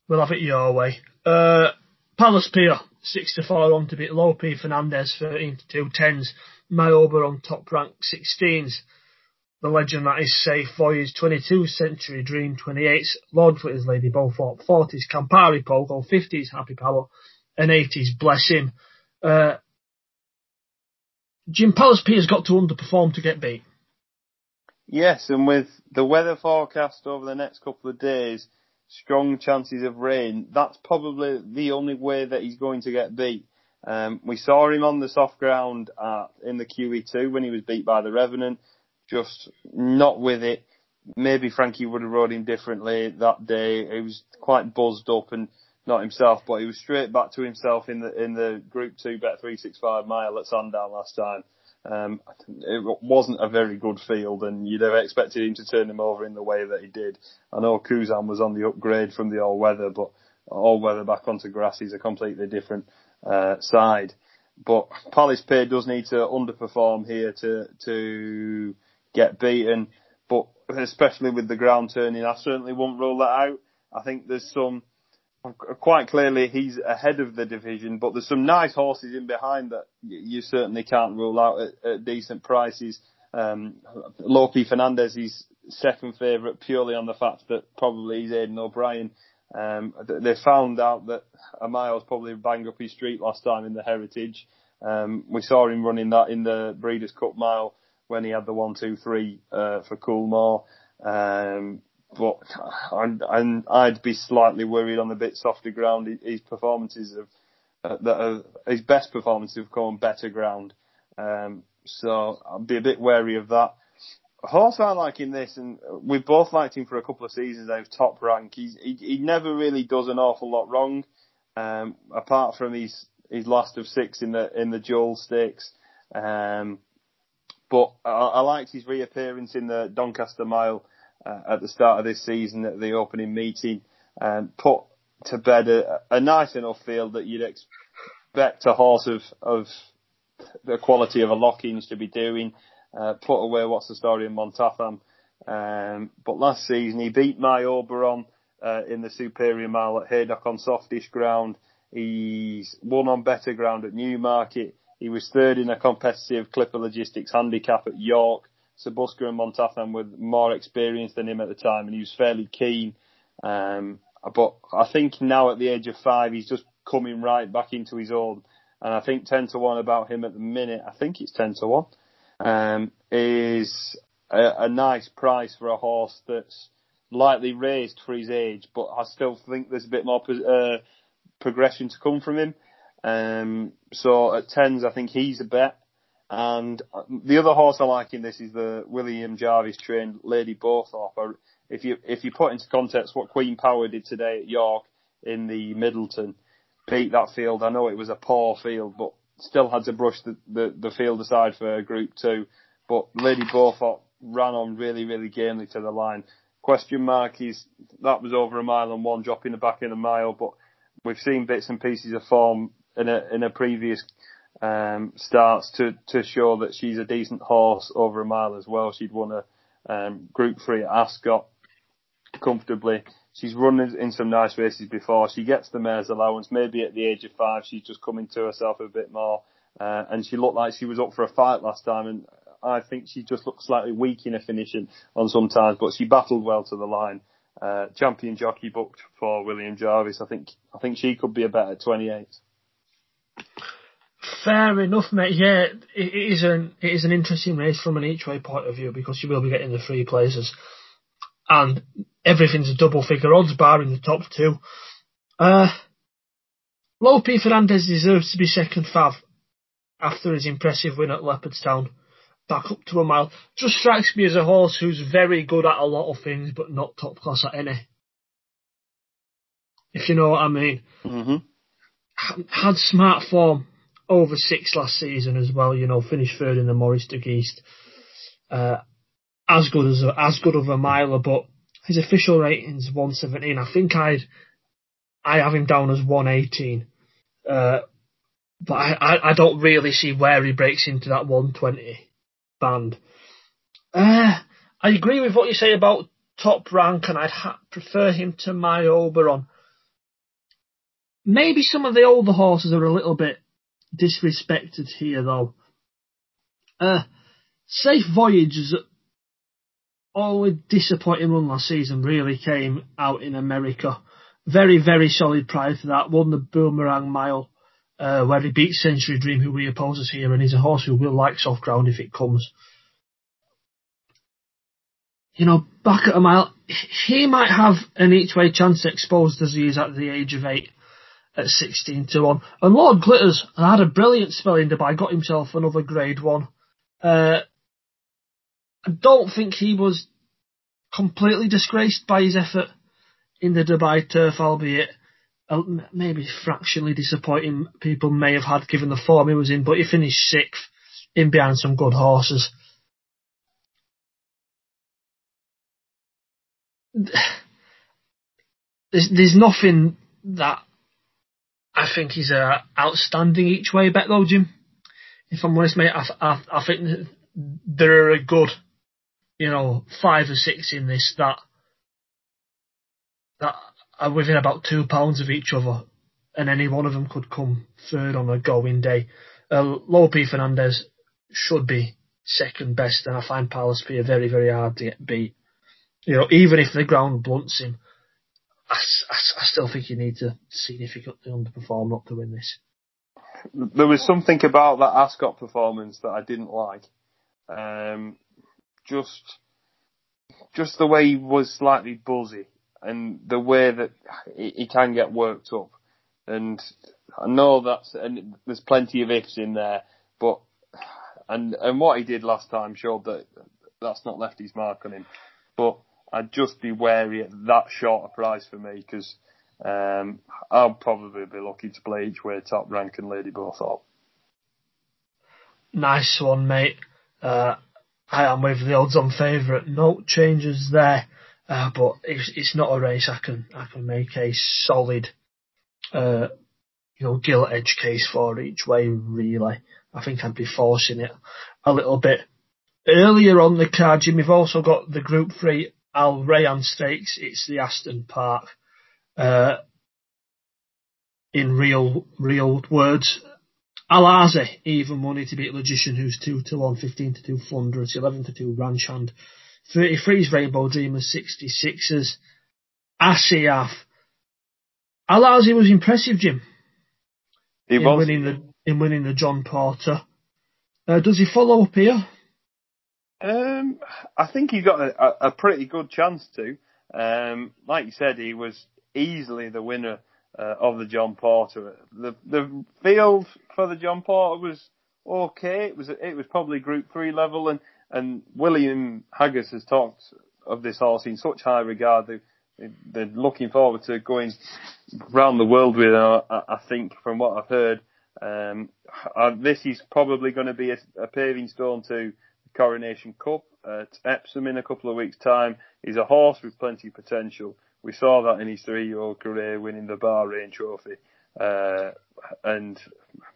We'll have it your way. Uh, Palace Pier, 6 to 4 on to beat Lope Fernandez, 13 to 2 10s. My Oberon top rank 16s. The legend that is Safe Voyage 22, Century Dream 28s, Lord Glitters Lady Bowthorpe 40s, Campari Pogo 50s, Happy Power, and 80s, Bless Him. Uh, Jim Palace Pier has got to underperform to get beat. Yes, and with the weather forecast over the next couple of days, strong chances of rain, that's probably the only way that he's going to get beat. Um, we saw him on the soft ground at, in the QE2 when he was beat by the Revenant, just not with it. Maybe Frankie would have rode him differently that day. He was quite buzzed up and not himself, but he was straight back to himself in the in the Group Two Bet three six five mile at Sandown last time. Um, it wasn't a very good field, and you'd have expected him to turn him over in the way that he did. I know Kuzan was on the upgrade from the all weather, but all weather back onto grass is a completely different uh, side. But Palace Pier does need to underperform here to to get beaten, but especially with the ground turning, I certainly won't rule that out. I think there's some quite clearly he's ahead of the division, but there's some nice horses in behind that you certainly can't rule out at, at decent prices. Um, Lope Fernandez is second favourite purely on the fact that probably he's Aidan O'Brien. Um, they found out that a mile's probably banged up his street last time in the Heritage. Um, we saw him running that in the Breeders' Cup mile when he had the one, two, three uh, for Coolmore. Um, but and, and I'd be slightly worried on the bit softer ground. His performances have uh, that are, his best performances have come on better ground. Um, so I'll be a bit wary of that. Horse I like in this, and we've both liked him for a couple of seasons now, top rank. He's, he, he never really does an awful lot wrong, um, apart from his, his last of six in the, in the Joel Stakes. Um, but I, I liked his reappearance in the Doncaster Mile, uh, at the start of this season at the opening meeting, and put to bed a, a nice enough field that you'd expect a horse of, of the quality of a Lockinge to be doing uh, put away what's the story in Montatham. Um, but last season he beat my Oberon uh, in the Superior Mile at Haydock on softish ground. He's won on better ground at Newmarket. He was third in a competitive Clipper Logistics handicap at York. Sabuska and Montatham were more experienced than him at the time, and he was fairly keen. Um, but I think now at the age of five, he's just coming right back into his own. And I think 10 to 1 about him at the minute, I think it's 10 to 1 um, is a, a, nice price for a horse that's lightly raised for his age, but I still think there's a bit more uh, progression to come from him. Um, so at tens, I think he's a bet. And uh, the other horse I like in this is the William Jarvis trained Lady Bowthorpe. If you if you put into context what Queen Power did today at York in the Middleton, beat that field. I know it was a poor field, but still had to brush the, the, the field aside for Group 2. But Lady Bowthorpe ran on really, really gamely to the line. Question mark is, that was over a mile and one, dropping the back in a mile, but we've seen bits and pieces of form in a, in a previous um, starts to, to show that she's a decent horse over a mile as well. She'd won a um, Group 3 at Ascot comfortably. She's run in some nice races before. She gets the mare's allowance. Maybe at the age of five, she's just coming to herself a bit more. Uh, and she looked like she was up for a fight last time. And I think she just looked slightly weak in her finishing on some times, but she battled well to the line. Uh, champion jockey booked for William Jarvis. I think I think she could be a bet at 28. Fair enough, mate. Yeah, it is an it is an interesting race from an each way point of view because you will be getting the three places and everything's a double figure odds, barring the top two. Uh, Lope Fernandez deserves to be second fav after his impressive win at Leopardstown. Back up to a mile. Just strikes me as a horse who's very good at a lot of things, but not top class at any. If you know what I mean. Mm-hmm. Had smart form over six last season as well. You know, finished third in the Maurice de Gheest. Uh, as good as a, as good of a miler, but his official rating's 117. I think I'd I have him down as 118. Uh, but I, I, I, don't really see where he breaks into that 120 band. Uh, I agree with what you say about top rank, and I'd ha- prefer him to my Oberon. Maybe some of the older horses are a little bit disrespected here, though. Uh, Safe Voyage is only disappointing run last season really came out in America. Very, very solid prior to that. Won the Boomerang Mile, uh, where he beat Century Dream, who we opposes here, and he's a horse who will like soft ground if it comes. You know, back at a mile, he might have an each way chance exposed as he is at the age of eight at 16 to 1. And Lord Glitters had a brilliant spell in Dubai, got himself another grade one. Uh, I don't think he was completely disgraced by his effort in the Dubai turf, albeit uh, maybe fractionally disappointing people may have had given the form he was in, but he finished sixth in behind some good horses. There's, there's nothing that I think he's a outstanding each way bet though, Jim. If I'm honest, mate, I, I, I think there are a good you know, five or six in this that that are within about two pounds of each other, and any one of them could come third on a going day. Uh, Lope Fernandez should be second best, and I find Palace Pier very, very hard to get beat. You know, even if the ground blunts him, I, I, I still think you need to significantly underperform not to win this. There was something about that Ascot performance that I didn't like. Um, just, just the way he was slightly buzzy and the way that he, can get worked up. And I know that's, and there's plenty of ifs in there, but, and, and what he did last time showed that that's not left his mark on him. But I'd just be wary at that short a price for me because um, I'll probably be lucky to play each way top rank and Lady Bowthorpe. Nice one, mate. Uh, I am with the odds-on favourite. No changes there, uh, but it's, it's not a race I can I can make a solid, uh, you know, gilt edge case for each way. Really, I think I'd be forcing it a little bit. Earlier on the card, Jim, we've also got the Group Three Al Rayyan Stakes. It's the Aston Park. Uh, in real real words, Al Aasy, even money to beat Logician, who's 2 to 1, 15 to 2 Thunderous, 11 to 2 Ranch Hand, 33's Rainbow Dreamers, 66ers, Asiyaf. Al Aasy was impressive, Jim. He in was. winning the in winning the John Porter. Uh, does he follow up here? Um, I think he got a, a, pretty good chance to. Um, like you said, he was easily the winner uh, of the John Porter. The the field for the John Porter was okay. It was it was probably Group Three level, and and William Haggas has talked of this horse in such high regard. They, they're looking forward to going round the world with. Uh, I think from what I've heard, um, uh, this is probably going to be a, a paving stone to Coronation Cup at Epsom in a couple of weeks' time. He's a horse with plenty of potential. We saw that in his three-year-old career, winning the Bahrain Trophy, uh, and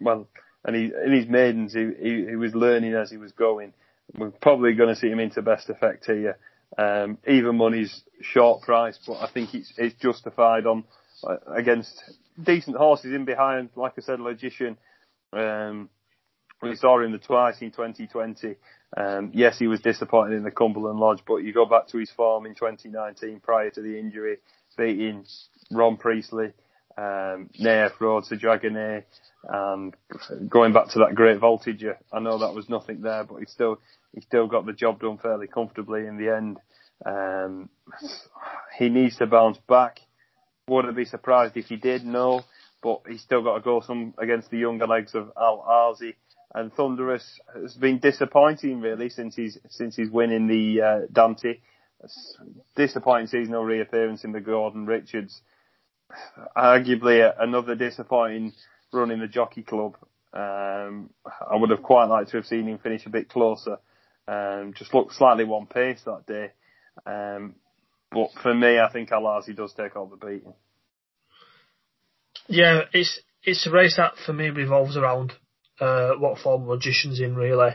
well, and he in his maidens, he, he, he was learning as he was going. We're probably going to see him into best effect here. Um, even money's short price, but I think it's it's justified on uh, against decent horses in behind. Like I said, Logician. Um, we saw him the twice in 2020. Um, yes, he was disappointed in the Cumberland Lodge, but you go back to his form in 2019 prior to the injury, beating Ron Priestley, um, Nair to Dragonet, and going back to that Great Voltigeur. I know that was nothing there, but he still he still got the job done fairly comfortably in the end. Um, he needs to bounce back. Wouldn't be surprised if he did, no, but he's still got to go some against the younger legs of Al Aasy and Thunderous has been disappointing really since he's since he's winning the uh, Dante. Disappointing seasonal reappearance in the Gordon Richards. Arguably a, another disappointing run in the Jockey Club. Um, I would have quite liked to have seen him finish a bit closer. Um, just looked slightly one pace that day. Um, but for me, I think Al Aasy does take all the beating. Yeah, it's it's a race that for me revolves around uh, what form Logician's in really.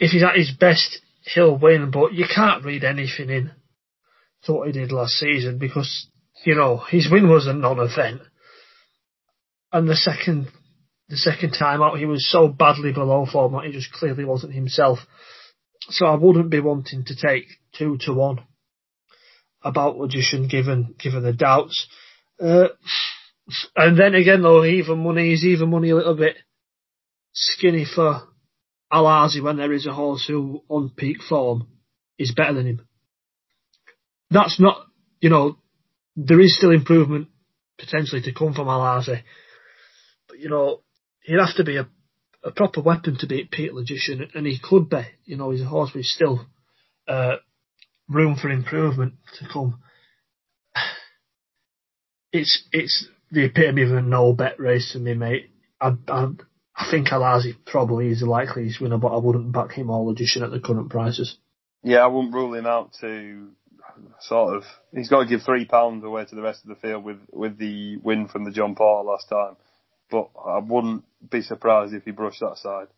If he's at his best, he'll win, but you can't read anything in to what he did last season because, you know, his win was a non-event. And the second, the second time out, he was so badly below form that he just clearly wasn't himself. So I wouldn't be wanting to take two to one about Logician given, given the doubts. Uh, and then again, though, even money is even money a little bit skinny for Al Aasy when there is a horse who, on peak form, is better than him. That's not, you know, there is still improvement potentially to come from Al Aasy. But, you know, he'd have to be a, a proper weapon to beat Pete Logician, and he could be. You know, he's a horse with still uh, room for improvement to come. It's it's the epitome of a no bet race for me, mate. I, I, I think Al Aasy probably is the likeliest winner, but I wouldn't back him all Logician at the current prices. Yeah, I wouldn't rule him out to sort of. He's got to give three pounds away to the rest of the field with with the win from the John Porter last time, but I wouldn't be surprised if he brushed that side.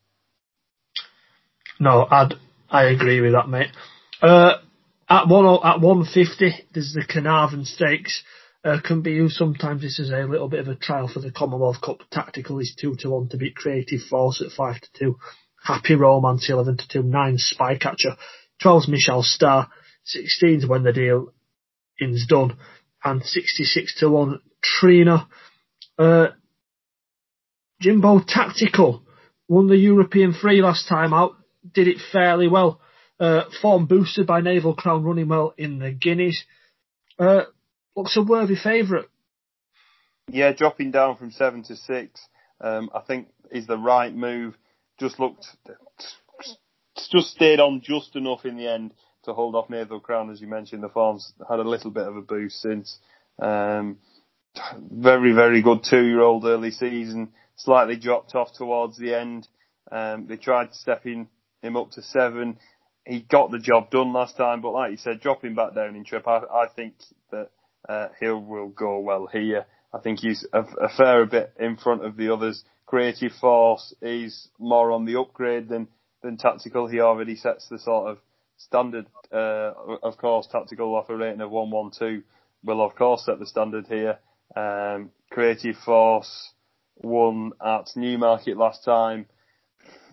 No, I'd I agree with that, mate. Uh, at one at one fifty, there's the Carnarvon Stakes. Uh, can be used sometimes. This is a little bit of a trial for the Commonwealth Cup. Tactical is two to one to beat Creative Force at five to two. Happy Romance eleven to two. Nine Spycatcher. 12's Michelle Star. 16's When the Deal Is Done. And 66 to one Trina. Uh, Jimbo Tactical won the European Free last time out. Did it fairly well. Uh, form boosted by Naval Crown running well in the Guineas. Uh, looks a worthy favourite. Yeah, dropping down from seven to six, um, I think is the right move. Just looked, just stayed on just enough in the end to hold off Naval Crown, as you mentioned. The form's had a little bit of a boost since. Um, very, very good two-year-old early season. Slightly dropped off towards the end. Um, they tried stepping him up to seven. He got the job done last time, but like you said, dropping back down in trip, I, I think that uh, he will go well here. I think he's a, a fair bit in front of the others. Creative Force is more on the upgrade than, than Tactical. He already sets the sort of standard, uh, of course, Tactical off a rating of 112 will of course set the standard here. Um, Creative Force won at Newmarket last time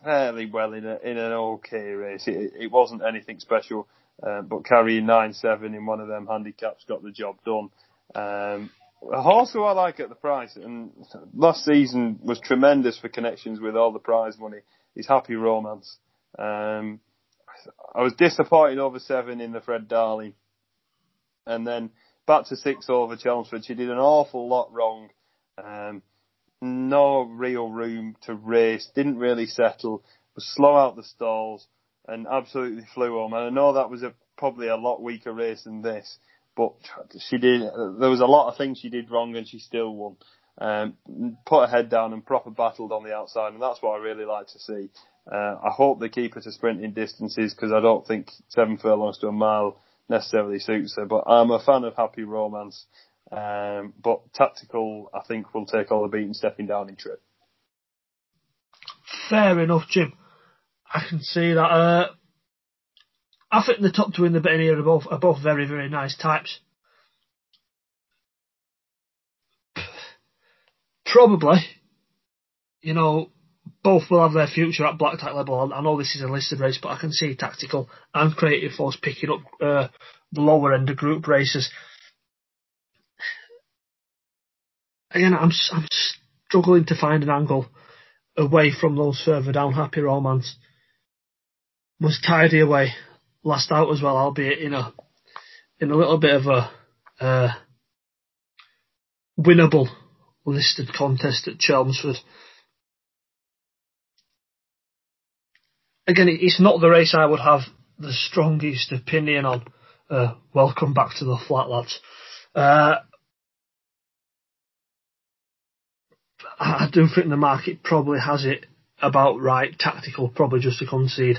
fairly well in a, in an okay race. It, it wasn't anything special, uh, but carrying nine seven in one of them handicaps got the job done. Um, a horse who I like at the price, and last season was tremendous for connections with all the prize money. Is Happy Romance. Um, I was disappointed over seven in the Fred Darling, and then back to six over Chelmsford. She did an awful lot wrong. Um, no real room to race, didn't really settle, was slow out the stalls, and absolutely flew home. And I know that was a, probably a lot weaker race than this, but she did, there was a lot of things she did wrong and she still won. Um, put her head down and proper battled on the outside, and that's what I really like to see. Uh, I hope they keep her to sprinting distances because I don't think seven furlongs to a mile necessarily suits her. But I'm a fan of Happy Romance. Um, but tactical, I think, will take all the beating stepping down in trip. Fair enough, Jim. I can see that. Uh, I think the top two in the betting here are both, are both very, very nice types. Probably, you know, both will have their future at Black Type level. I know this is a listed race, but I can see Tactical and Creative Force picking up uh, the lower end of group races again, I'm I'm struggling to find an angle away from those further down. Happy Romance was tidy away last out as well, albeit in a in a little bit of a uh, winnable listed contest at Chelmsford. Again, it's not the race I would have the strongest opinion on. Uh, welcome back to the flat, lads. Uh, I do think the market probably has it about right. Tactical, probably just to concede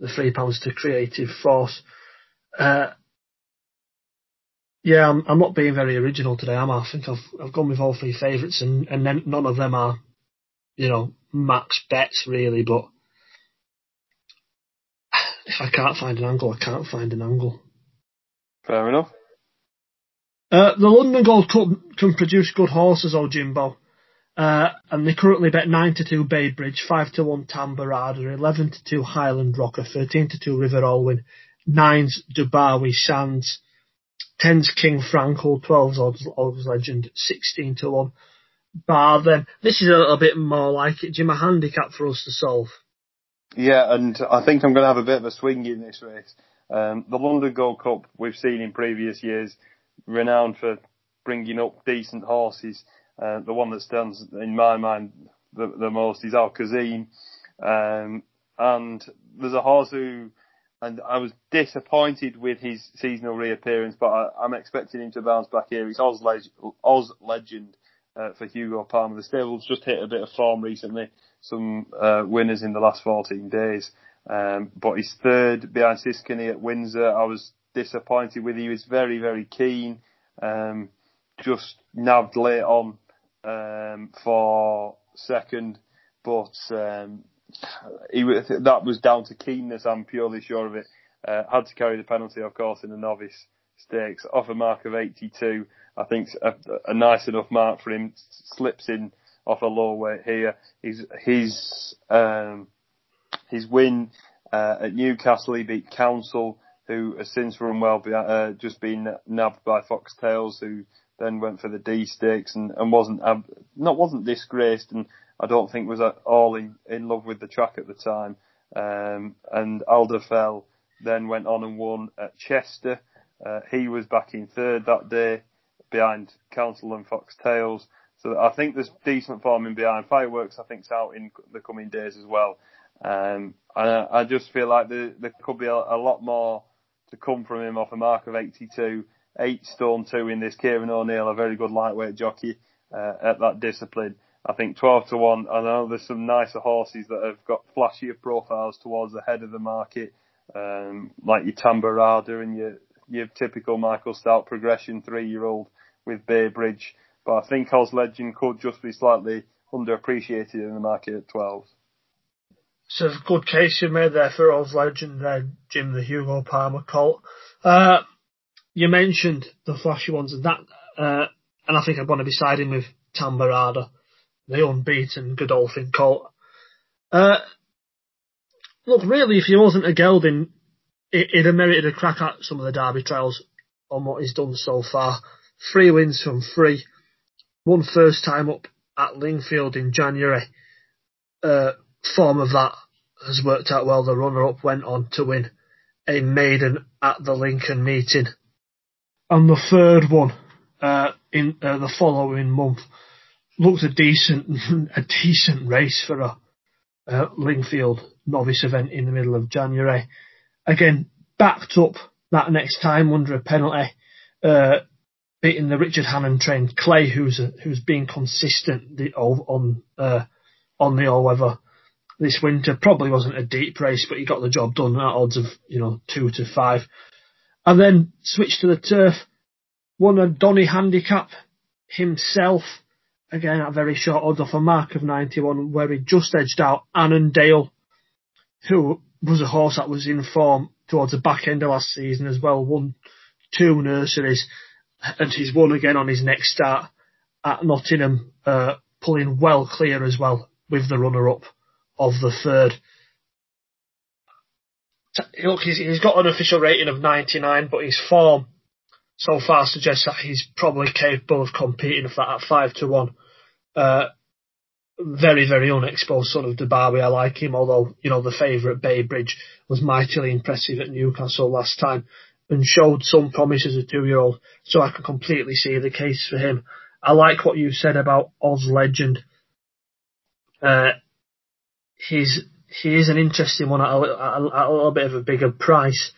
the three pounds to creative force. Uh, yeah, I'm, I'm not being very original today, am I? I think I've I've gone with all three favourites, and and then none of them are, you know, max bets really. But if I can't find an angle, I can't find an angle. Fair enough. Uh, the London Gold Cup can produce good horses, old Jimbo. Uh, and they currently bet 9 to 2 Bay Bridge, 5 to 1 Tambarada, 11 to 2 Highland Rocker, 13 to 2 River Alwyn, 9's Dubawi Sands, 10's King Frankel, 12's Odds, Odds Legend, 16 to 1 Bar Then This is a little bit more like it, Jim, a handicap for us to solve. Yeah, and I think I'm going to have a bit of a swing in this race. Um, the London Gold Cup we've seen in previous years, renowned for bringing up decent horses. Uh, the one that stands in my mind the, the most is Al Um, and there's a horse who, and I was disappointed with his seasonal reappearance, but I, am expecting him to bounce back here. He's Oz, Leg- Oz Legend uh, for Hugo Palmer. The stable's just hit a bit of form recently, some uh, winners in the last 14 days. Um, but he's third behind Siskany at Windsor. I was disappointed with. Him he was very, very keen. Um, just nabbed late on um, for second, but um, he that was down to keenness. I'm purely sure of it. Uh, had to carry the penalty, of course, in the novice Stakes off a mark of 82. I think a, a nice enough mark for him. Slips in off a low weight here. His his um, his win uh, at Newcastle, he beat Council, who has since run well, uh, just been nabbed by Foxtails, who then went for the Dee stakes and, and wasn't not wasn't disgraced, and I don't think was at all in, in love with the track at the time. Um, and Alderfell then went on and won at Chester. Uh, he was back in third that day behind Council and Foxtails. So I think there's decent form in behind. Fireworks, I think, is out in the coming days as well. Um, I, I just feel like there, there could be a, a, lot more to come from him off a mark of 82. Eight stone two in this. Kieran O'Neill, a very good lightweight jockey uh, at that discipline. I think 12 to 1. I know there's some nicer horses that have got flashier profiles towards the head of the market, um, like your Tambarada and your, your typical Michael Stoute progression three year old with Bay Bridge. But I think Oz Legend could just be slightly underappreciated in the market at 12. So good case you made there for Oz Legend there, Jim, the Hugo Palmer colt. Uh, you mentioned the flashy ones and that, uh, and I think I'm going to be siding with Tambarada, the unbeaten Godolphin colt. Uh, look, really, if he wasn't a gelding, it, would have merited a crack at some of the Derby trials on what he's done so far. Three wins from three. One first time up at Lingfield in January. Uh, form of that has worked out well. The runner up went on to win a maiden at the Lincoln meeting. And the third one, uh, in uh, the following month, looks a decent, a decent race for a uh, Lingfield novice event in the middle of January. Again, backed up that next time under a penalty, uh, beating the Richard Hannon trained Clay, who's a, who's been consistent the, on uh, on the all weather this winter. Probably wasn't a deep race, but he got the job done at odds of you know two to five, and then switched to the turf. Won a Donny handicap himself. Again at very short odds off a mark of 91, where he just edged out Annandale, who was a horse that was in form towards the back end of last season as well. Won two nurseries and he's won again on his next start at Nottingham, uh, pulling well clear as well with the runner-up of the third. Look, he's, he's got an official rating of 99, but his form so far suggests that he's probably capable of competing for that at 5 to 1. Uh, very, very unexposed son of Derby. I like him, although, you know, the favourite Bay Bridge was mightily impressive at Newcastle last time and showed some promise as a two-year-old, so I can completely see the case for him. I like what you said about Oz Legend. Uh, he's he is an interesting one at a, at a, little bit of a bigger price,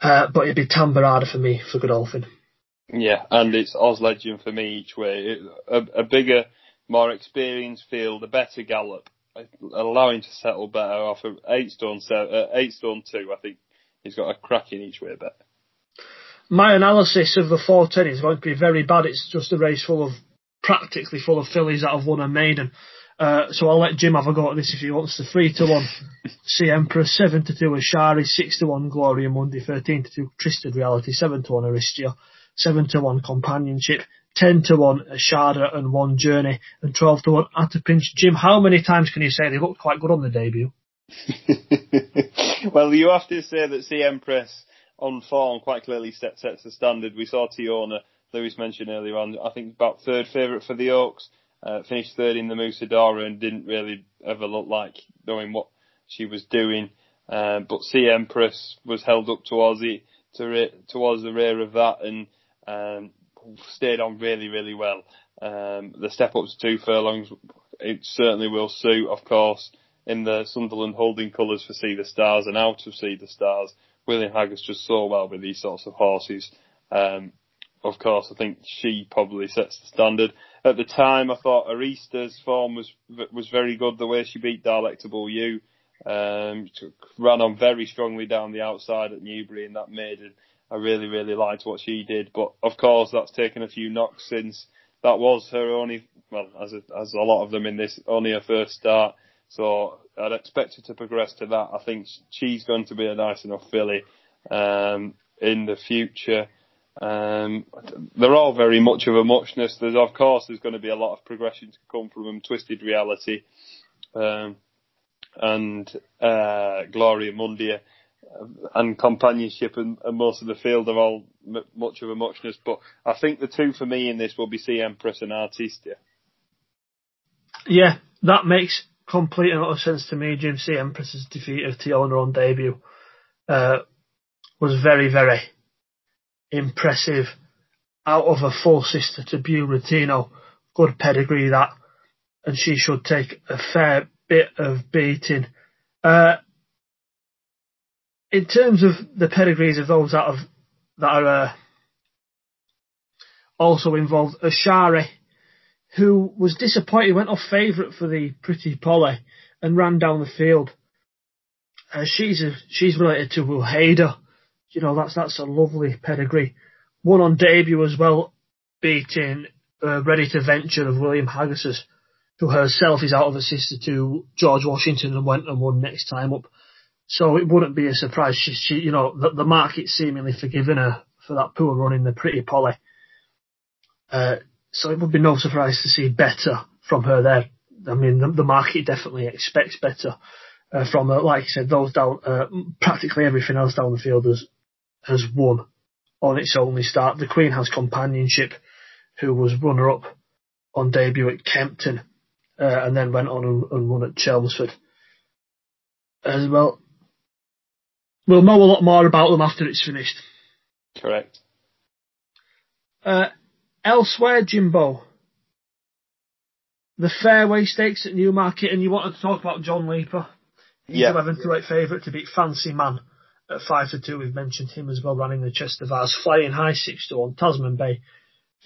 uh, but it'd be Tambarada for me for Godolphin. Yeah, and it's Oz Legend for me each way. A, a bigger, more experienced field, a better gallop, allowing to settle better off of eight stone, uh, eight stone two. I think he's got a cracking each way bet. My analysis of the 410 is going to be very bad. It's just a race full of, practically full of fillies that have won a maiden. Uh, so I'll let Jim have a go at this if he wants. The 3 to 1 Sea Empress, 7 to 2 Ashari, 6 to 1 Gloria Mundi, 13 to 2 Twisted Reality, 7 to 1 Aristia, 7 to 1 Companionship, 10 to 1 Ashada and 1 Journey, and 12 to 1 At a Pinch. Jim, how many times can you say they looked quite good on the debut? well, you have to say that Sea Empress on form quite clearly set, sets the standard. We saw Tiona, Lewis mentioned earlier on, I think about third favourite for the Oaks, uh, finished third in the Musidora and didn't really ever look like knowing what she was doing. Uh, but Sea Empress was held up towards the, to, towards the rear of that and um, stayed on really, really well. Um, the step up to two furlongs, it certainly will suit, of course in the Sunderland holding colours for Sea The Stars and out of Sea The Stars. William Haggas just so well with these sorts of horses. Um, of course, I think she probably sets the standard. At the time, I thought Arista's form was was very good. The way she beat Delectable You, um, ran on very strongly down the outside at Newbury and that maiden. I really, really liked what she did. But of course, that's taken a few knocks since that was her only, well, as a, as a lot of them in this, only her first start. So I'd expect her to progress to that. I think she's going to be a nice enough filly um, in the future. Um, they're all very much of a muchness. There's of course there's going to be a lot of progression to come from them. Twisted Reality, um, and uh, Gloria Mundi, uh, and companionship and, and, most of the field are all m- much of a muchness. But I think the two for me in this will be Sea Empress and Artistia. Yeah, that makes complete and utter sense to me. Jim Sea Empress's defeat of Tiona on debut uh, was very, very impressive. Out of a full sister to Buratino, good pedigree that, and she should take a fair bit of beating. Uh, in terms of the pedigrees of those that have that are uh, also involved, Ashari, who was disappointed, went off favourite for the Pretty Polly and ran down the field. Uh, she's a, she's related to Wuheda. You know that's that's a lovely pedigree. One on debut as well, beating uh, Ready to Venture of William Haggas's, who herself is out of a sister to George Washington and went and won next time up. So it wouldn't be a surprise. She, she you know, the, the market seemingly forgiven her for that poor run in the Pretty Polly. Uh, so it would be no surprise to see better from her there. I mean, the, the market definitely expects better uh, from her. Like I said, those down, uh, practically everything else down the field has has won on its only start. The Queen has companionship, who was runner up on debut at Kempton, uh, and then went on and, and won at Chelmsford as well. We'll know a lot more about them after it's finished. Correct. Uh, elsewhere, Jimbo, the Fairway Stakes at Newmarket, and you wanted to talk about John Leeper. He's yeah. 11 to 8 favourite to beat Fancy Man at 5 to 2. We've mentioned him as well, running the Chester Vase. Flying High 6 to 1. Tasman Bay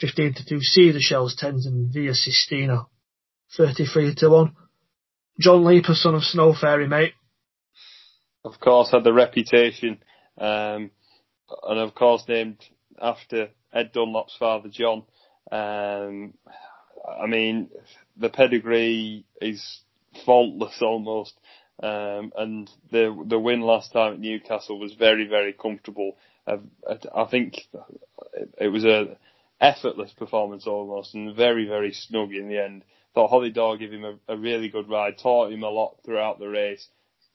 15 to 2. the Shells 10s and Via Sistina 33 to 1. John Leeper, son of Snow Fairy, mate of course, had the reputation, um, and of course named after Ed Dunlop's father, John. Um, I mean, the pedigree is faultless almost, um, and the the win last time at Newcastle was very very comfortable. Uh, I think it was a effortless performance almost, and very very snug in the end. Thought Hollie Doyle gave him a, a really good ride, taught him a lot throughout the race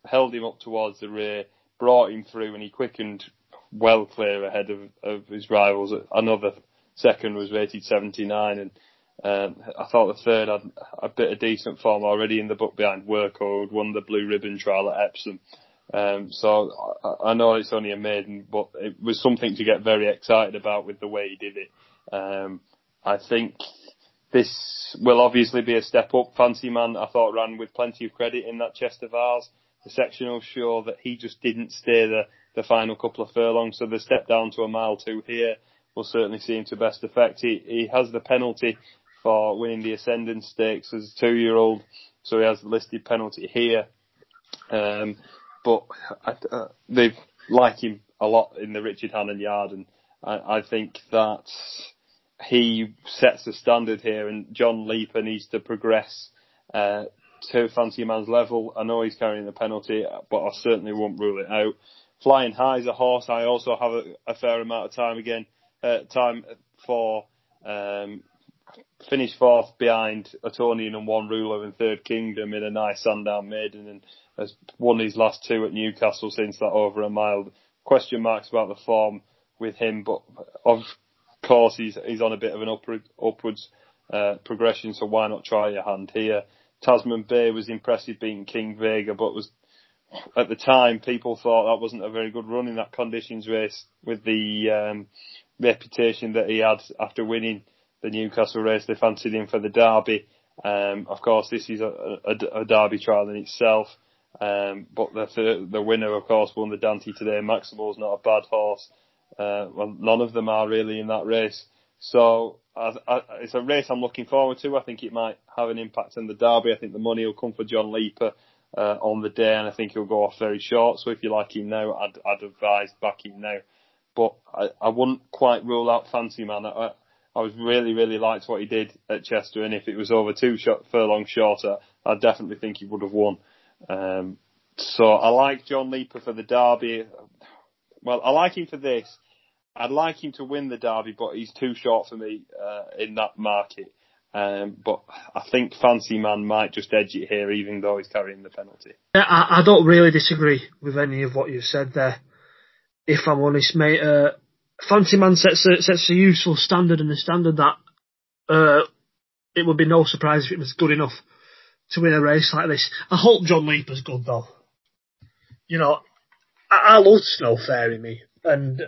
held him up towards the rear, brought him through, and he quickened well clear ahead of, of his rivals. Another second was rated 79, and um, I thought the third had a bit of decent form already in the book behind Workode, won the blue ribbon trial at Epsom. Um, so I, I, know it's only a maiden, but it was something to get very excited about with the way he did it. Um, I think this will obviously be a step up. Fancy Man, I thought ran with plenty of credit in that Chester Vase the sectional show that he just didn't stay the, the final couple of furlongs. So the step down to a mile two here will certainly see him to best effect. He, he has the penalty for winning the Ascendant Stakes as a two year old. So he has the listed penalty here. Um, but uh, they like him a lot in the Richard Hannon yard and I, I think that he sets the standard here and John Leeper needs to progress uh, to Fancy Man's level. I know he's carrying the penalty, but I certainly won't rule it out. Flying High is a horse. I also have a, a fair amount of time again, uh, time for, um, finished fourth behind Etonian and one ruler in Third Kingdom in a nice Sandown maiden and has won his last two at Newcastle since that over a mile. Question marks about the form with him, but of course he's he's on a bit of an upward, upwards uh, progression, so why not try your hand here? Tasman Bay was impressive beating King Vega, but was at the time people thought that wasn't a very good run in that conditions race with the um, reputation that he had after winning the Newcastle race. They fancied him for the Derby. Um, of course, this is a, a, a Derby trial in itself. Um, but the the winner, of course, won the Dante today. Maximal's not a bad horse. Uh, well, none of them are really in that race. So I, I, it's a race I'm looking forward to. I think it might have an impact on the derby. I think the money will come for John Leeper uh, on the day, and I think he'll go off very short. So if you like him now, I'd, I'd advise backing now. But I, I wouldn't quite rule out Fancy Man. I, I was really, really liked what he did at Chester, and if it was over two shot, furlongs shorter, I definitely think he would have won. Um, so I like John Leeper for the derby. Well, I like him for this I'd like him to win the Derby, but he's too short for me uh, in that market. Um, but I think Fancy Man might just edge it here, even though he's carrying the penalty. I, I don't really disagree with any of what you've said there. If I'm honest, mate, uh, Fancy Man sets a, sets a useful standard and a standard that uh, it would be no surprise if it was good enough to win a race like this. I hope John Leeper's good though. You know, I, I love Snow Fairy me, and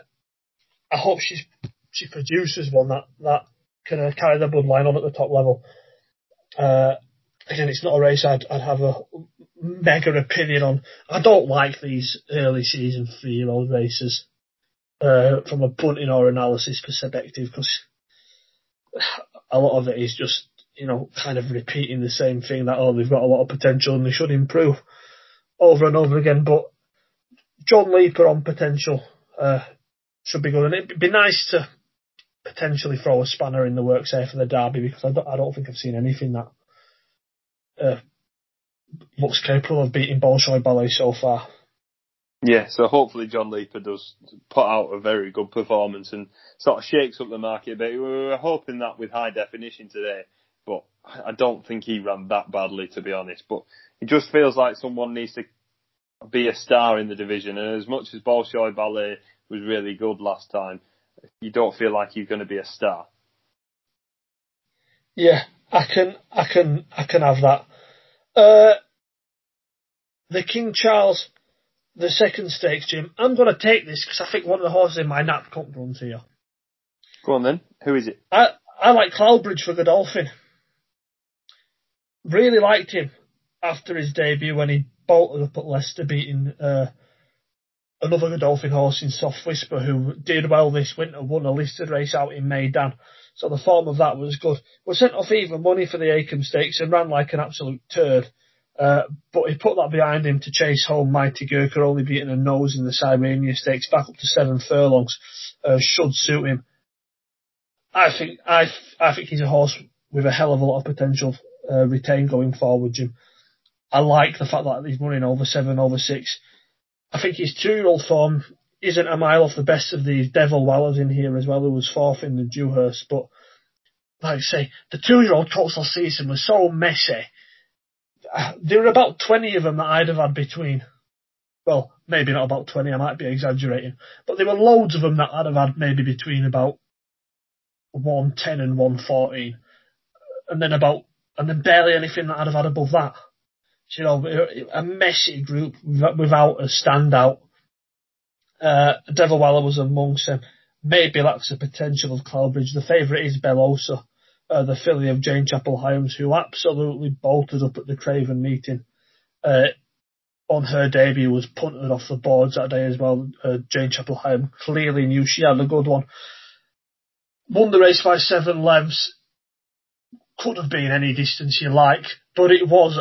I hope she's she produces one that that can uh, carry the bloodline on at the top level. Uh, again, it's not a race I'd, I'd have a mega opinion on. I don't like these early season three year old races uh, from a punting or analysis perspective because a lot of it is just you know kind of repeating the same thing that oh they've got a lot of potential and they should improve over and over again. But John Leeper on potential uh, should be good, and it'd be nice to potentially throw a spanner in the works there for the derby because I don't, I don't think I've seen anything that uh, looks capable of beating Bolshoi Ballet so far. Yeah, so hopefully John Leeper does put out a very good performance and sort of shakes up the market a bit. We were hoping that with high definition today, but I don't think he ran that badly to be honest. But it just feels like someone needs to be a star in the division. And as much as Bolshoi Ballet was really good last time, you don't feel like you're going to be a star. Yeah, I can, I can, I can have that. Uh, the King Charles, the second stakes, Jim. I'm going to take this because I think one of the horses in my nap comp runs here. Go on then. Who is it? I I like Cloudbridge for Godolphin. Really liked him after his debut when he bolted up at Leicester, beating uh, another Godolphin horse in Soft Whisper who did well this winter, won a listed race out in Meydan. So the form of that was good. Was sent off even money for the Acomb Stakes and ran like an absolute turd. Uh, but he put that behind him to chase home Mighty Gurkha, only beating a nose in the Sirenia Stakes, back up to seven furlongs, uh, should suit him. I think, I, I think he's a horse with a hell of a lot of potential, uh, retain going forward, Jim. I like the fact that he's running over seven, over six. I think his two-year-old form isn't a mile off the best of these Devilwalas in here as well, who was fourth in the Dewhurst. But like I say, the two-year-old Cotswold season was so messy. There were about 20 of them that I'd have had between. Well, maybe not about 20, I might be exaggerating. But there were loads of them that I'd have had maybe between about 110 and 114. And then about, and then barely anything that I'd have had above that you know, a messy group without a standout. Uh, Devilwala was amongst them. Maybe lacks the potential of Cloudbridge. The favourite is Bellosa, uh, the filly of Jane Chapple-Hyams, who absolutely bolted up at the Craven meeting. Uh, on her debut was punted off the boards that day as well. Uh, Jane Chapple-Hyam clearly knew she had a good one. Won the race by seven lengths. Could have been any distance you like, but it was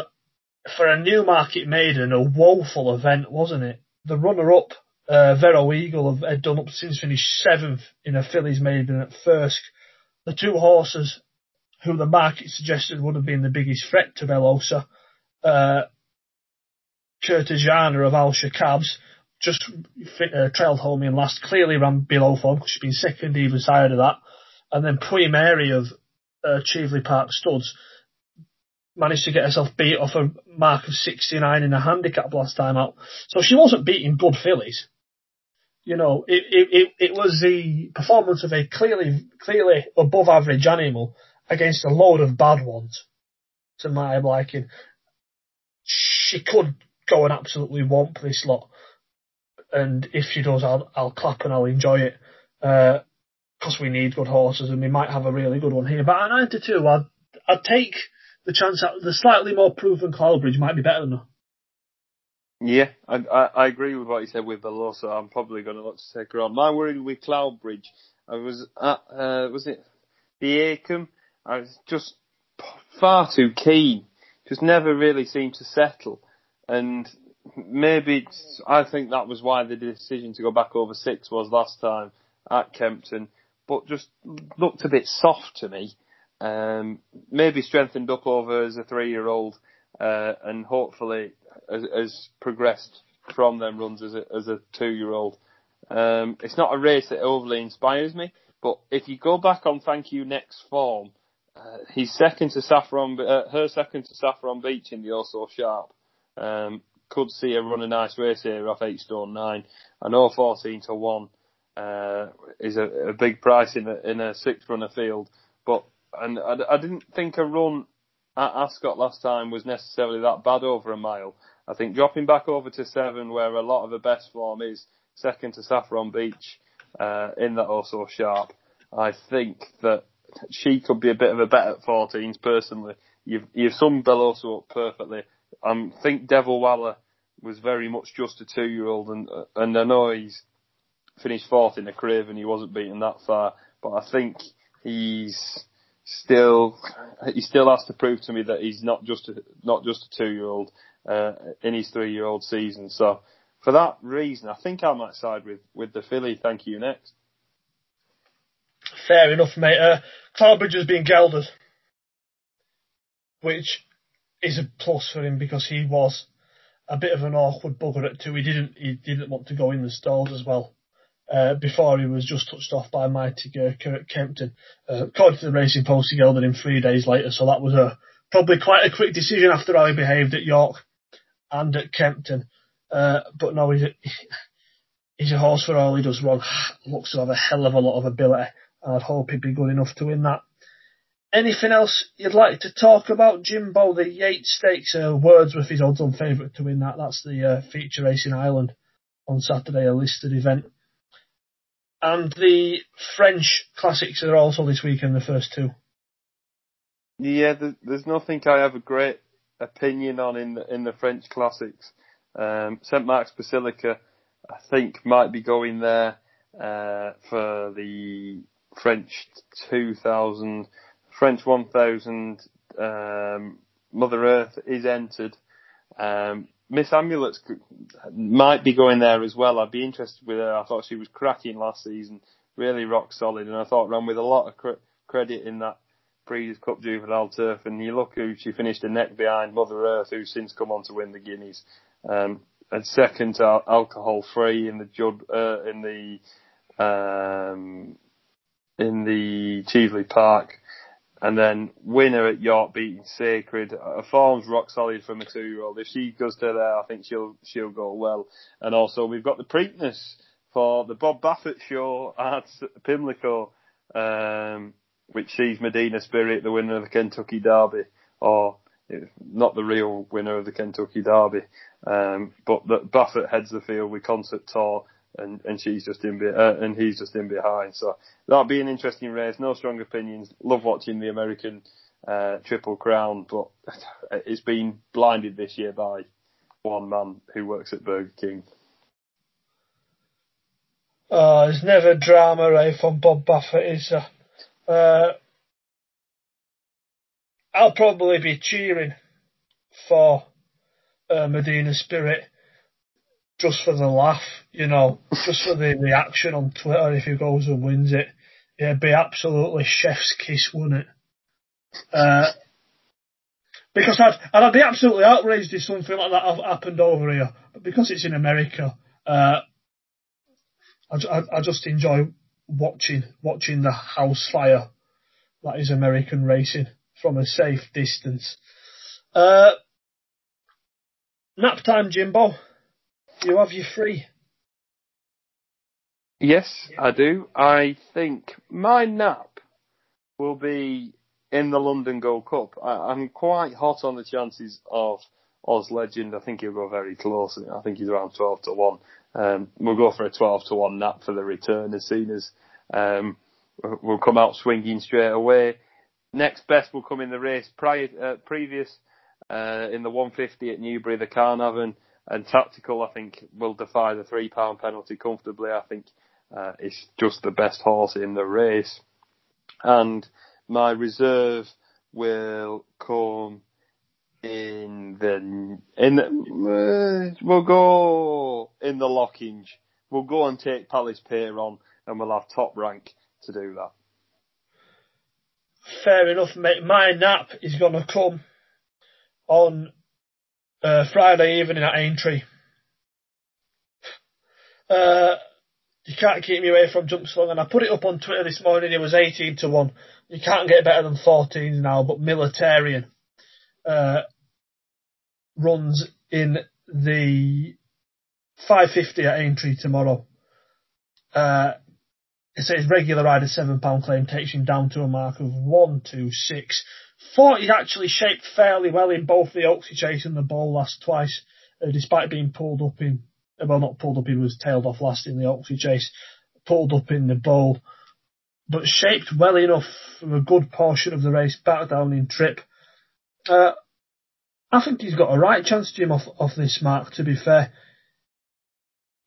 for a Newmarket maiden, a woeful event, wasn't it? The runner-up, uh, Vero Eagle of Ed Dunlop since finished seventh in a fillies maiden at first. The two horses who the market suggested would have been the biggest threat to Bellosa, uh, Curtejana of Al Cabs, just uh, trailed home in last, clearly ran below form because she'd been second even side of that. And then Puy Mary of uh, Cheveley Park Studs managed to get herself beat off a mark of 69 in a handicap last time out. So she wasn't beating good fillies. You know, it, it, it, it was the performance of a clearly, clearly above average animal against a load of bad ones to my liking. She could go and absolutely womp this lot. And if she does, I'll, I'll clap and I'll enjoy it. Uh, cause we need good horses and we might have a really good one here. But at 92, I'd, I'd take the chance that the slightly more proven Cloudbridge might be better than her. Yeah, I, I, I agree with what you said with Bellosa. I'm probably going to look to take her on. My worry with Cloudbridge, I was at, uh, was it the Acomb? I was just far too keen. Just never really seemed to settle. And maybe I think that was why the decision to go back over six was last time at Kempton. But just looked a bit soft to me. Um, maybe strengthened up over as a three-year-old, uh, and hopefully has, has, progressed from them runs as a, as a two-year-old. Um, it's not a race that overly inspires me, but if you go back on Thank You Next form, uh, he's second to Saffron, uh, her second to Saffron Beach in the Also Sharp. Um, could see her run a nice race here off eight stone nine. I know 14 to one uh, is a, a, big price in a, in a six runner field, but and I, I didn't think a run at Ascot last time was necessarily that bad over a mile. I think dropping back over to seven, where a lot of the best form is second to Saffron Beach uh, in that also sharp. I think that she could be a bit of a bet at 14s personally. You've you've summed Bellosa up perfectly. I think Devilwala was very much just a two year old, and and I know he's finished fourth in the and He wasn't beaten that far, but I think he's still he still has to prove to me that he's not just a, not just a two year old uh, in his three year old season. So for that reason, I think I might side with with the filly. Thank you. Next. Fair enough, mate. Uh, Cloudbridge has been gelded, which is a plus for him because he was a bit of an awkward bugger at two. He didn't he didn't want to go in the stalls as well. Uh, before he was just touched off by Mighty Gurkha at Kempton. Uh, according to the Racing Post, he gelded him three days later, so that was a probably quite a quick decision after how he behaved at York and at Kempton. Uh, but no, he's a, he's a horse for all he does wrong. Looks to have a hell of a lot of ability, I'd hope he'd be good enough to win that. Anything else you'd like to talk about, Jimbo? The Yeats Stakes, uh, Wordsworth is odds on favourite to win that. That's the uh, feature race in Ireland on Saturday, a listed event. And the French classics are also this weekend, the first two. Yeah, there's nothing I have a great opinion on in the, in the French classics. Um, St Mark's Basilica, I think, might be going there uh, for the French 2000, French 1000. Um, Mother Earth is entered. Um, Miss Amulets might be going there as well. I'd be interested with her. I thought she was cracking last season, really rock solid, and I thought ran with a lot of cr- credit in that Breeders' Cup Juvenile Turf. And you look who she finished a neck behind Mother Earth, who's since come on to win the Guineas. Um, and second to alcohol free in the Judd, uh, in the um, in the Cheveley Park and then winner at York beating Sacred. Her form's rock solid from a two year old. If she goes to there, I think she'll she'll go well. And also we've got the Preakness for the Bob Baffert show at Pimlico, um, which sees Medina Spirit, the winner of the Kentucky Derby, or not the real winner of the Kentucky Derby, um, but that Baffert heads the field with Concert Tour and and she's just in be- uh, and he's just in behind. So that'll be an interesting race. No strong opinions. Love watching the American uh, Triple Crown, but it's been blinded this year by one man who works at Burger King. Oh, there's never drama, right, from Bob Baffert, is there? Uh, I'll probably be cheering for uh, Medina Spirit just for the laugh, you know, just for the reaction on Twitter if he goes and wins it. It'd be absolutely chef's kiss, wouldn't it? Uh, because I'd, I'd be absolutely outraged if something like that happened over here. But because it's in America, uh, I, I, I just enjoy watching watching the house fire that is American racing from a safe distance. Uh, nap time, Jimbo. You have your free. Yes, I do. I think my nap will be in the London Gold Cup. I, am quite hot on the chances of Oz Legend. I think he'll go very close. I think he's around 12 to 1. Um, we'll go for a 12 to 1 nap for the return as soon as um, we'll come out swinging straight away. Next best will come in the race prior, uh, previous uh, in the 150 at Newbury, the Carnarvon and tactical, I think, will defy the three pound penalty comfortably. I think uh, it's just the best horse in the race, and my reserve will come in the in the, uh, we'll go in the Lockinge. We'll go and take Palace Pier on, and we'll have top rank to do that. Fair enough, mate. My nap is going to come on uh, Friday evening at Aintree. Uh, You can't keep me away from jumps long. And I put it up on Twitter this morning. It was 18 to 1. You can't get better than 14 now, but Militarian, uh, runs in the 550 at Aintree tomorrow. Uh, it says regular rider seven pound claim takes him down to a mark of one, two, six. Thought he actually shaped fairly well in both the Oaksey chase and the Bowl last twice, uh, despite being pulled up in, uh, well not pulled up, he was tailed off last in the Oaksey chase, pulled up in the Bowl, but shaped well enough for a good portion of the race back down in trip. Uh, I think he's got a right chance, Jim, off, off this mark, to be fair.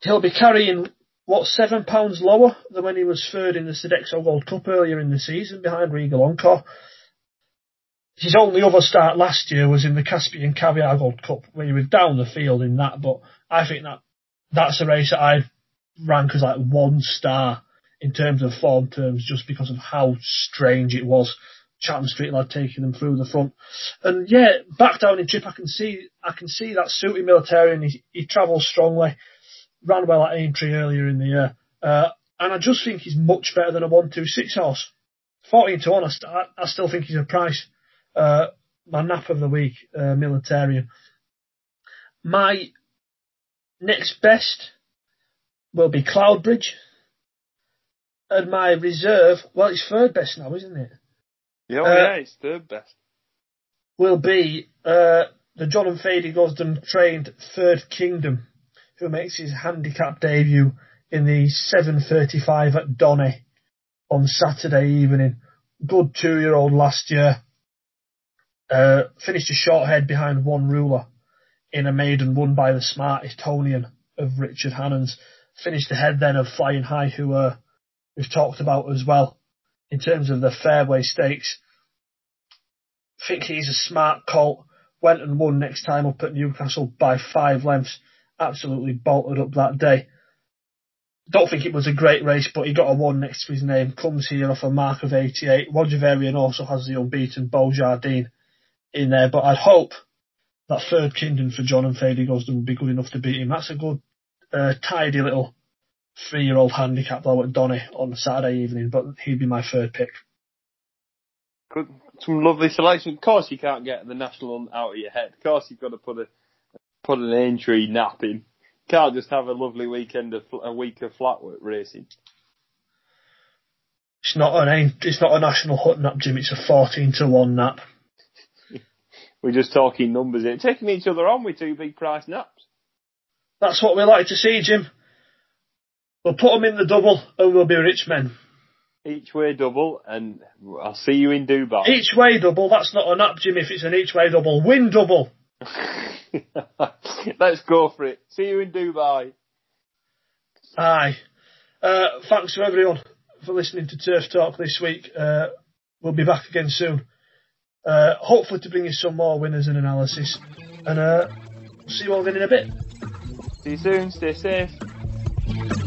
He'll be carrying what, seven pounds lower than when he was third in the Sodexo Gold Cup earlier in the season behind Regal Encore. His only other start last year was in the Caspian Caviar Gold Cup, where he was down the field in that, but I think that that's a race that I rank as like one star in terms of form terms just because of how strange it was. Chatham Street lad taking them through the front. And yeah, back down in trip I can see I can see that suiting Militarian. He, he travels strongly ran well at Aintree earlier in the year. Uh, and I just think he's much better than a 126 horse. 14 to 1, I, st- I still think he's a price. Uh, my nap of the week, uh, Militarian. My next best will be Cloudbridge. And my reserve, well, it's third best now, isn't it? Yeah, uh, yeah, it's third best. Will be uh, the John and Thady Gosden trained Third Kingdom who makes his handicap debut in the 7.35 at Donny on Saturday evening. Good two-year-old last year. Uh, finished a short head behind one ruler in a maiden won by the smart Etonian of Richard Hannons. Finished ahead then of Flying High, who uh, we've talked about as well in terms of the fairway stakes. Think he's a smart colt. Went and won next time up at Newcastle by five lengths absolutely bolted up that day. Don't think it was a great race, but he got a one next to his name. Comes here off a mark of 88. Roger Varian also has the unbeaten Beau Jardin in there, but I'd hope that third Kingdom for John and Thady Gosden would be good enough to beat him. That's a good, uh, tidy little three-year-old handicap though at Donny on Saturday evening, but he'd be my third pick. Good. Some lovely selection. Of course you can't get the national out of your head. Of course you've got to put a put an Aintree nap in. Can't just have a lovely weekend of a week of flatwork racing. It's not an it's not a national hut nap, Jim. It's a fourteen to one nap. We're just talking numbers here, taking each other on with two big price naps. That's what we like to see, Jim. We'll put them in the double, and we'll be rich men. Each way double, and I'll see you in Dubai. Each way double. That's not a nap, Jim. If it's an each way double, win double. Let's go for it. See you in Dubai. Aye. Uh, thanks to everyone for listening to Turf Talk this week. Uh, we'll be back again soon. Uh, hopefully, to bring you some more winners and analysis. And uh, see you all again in a bit. See you soon. Stay safe.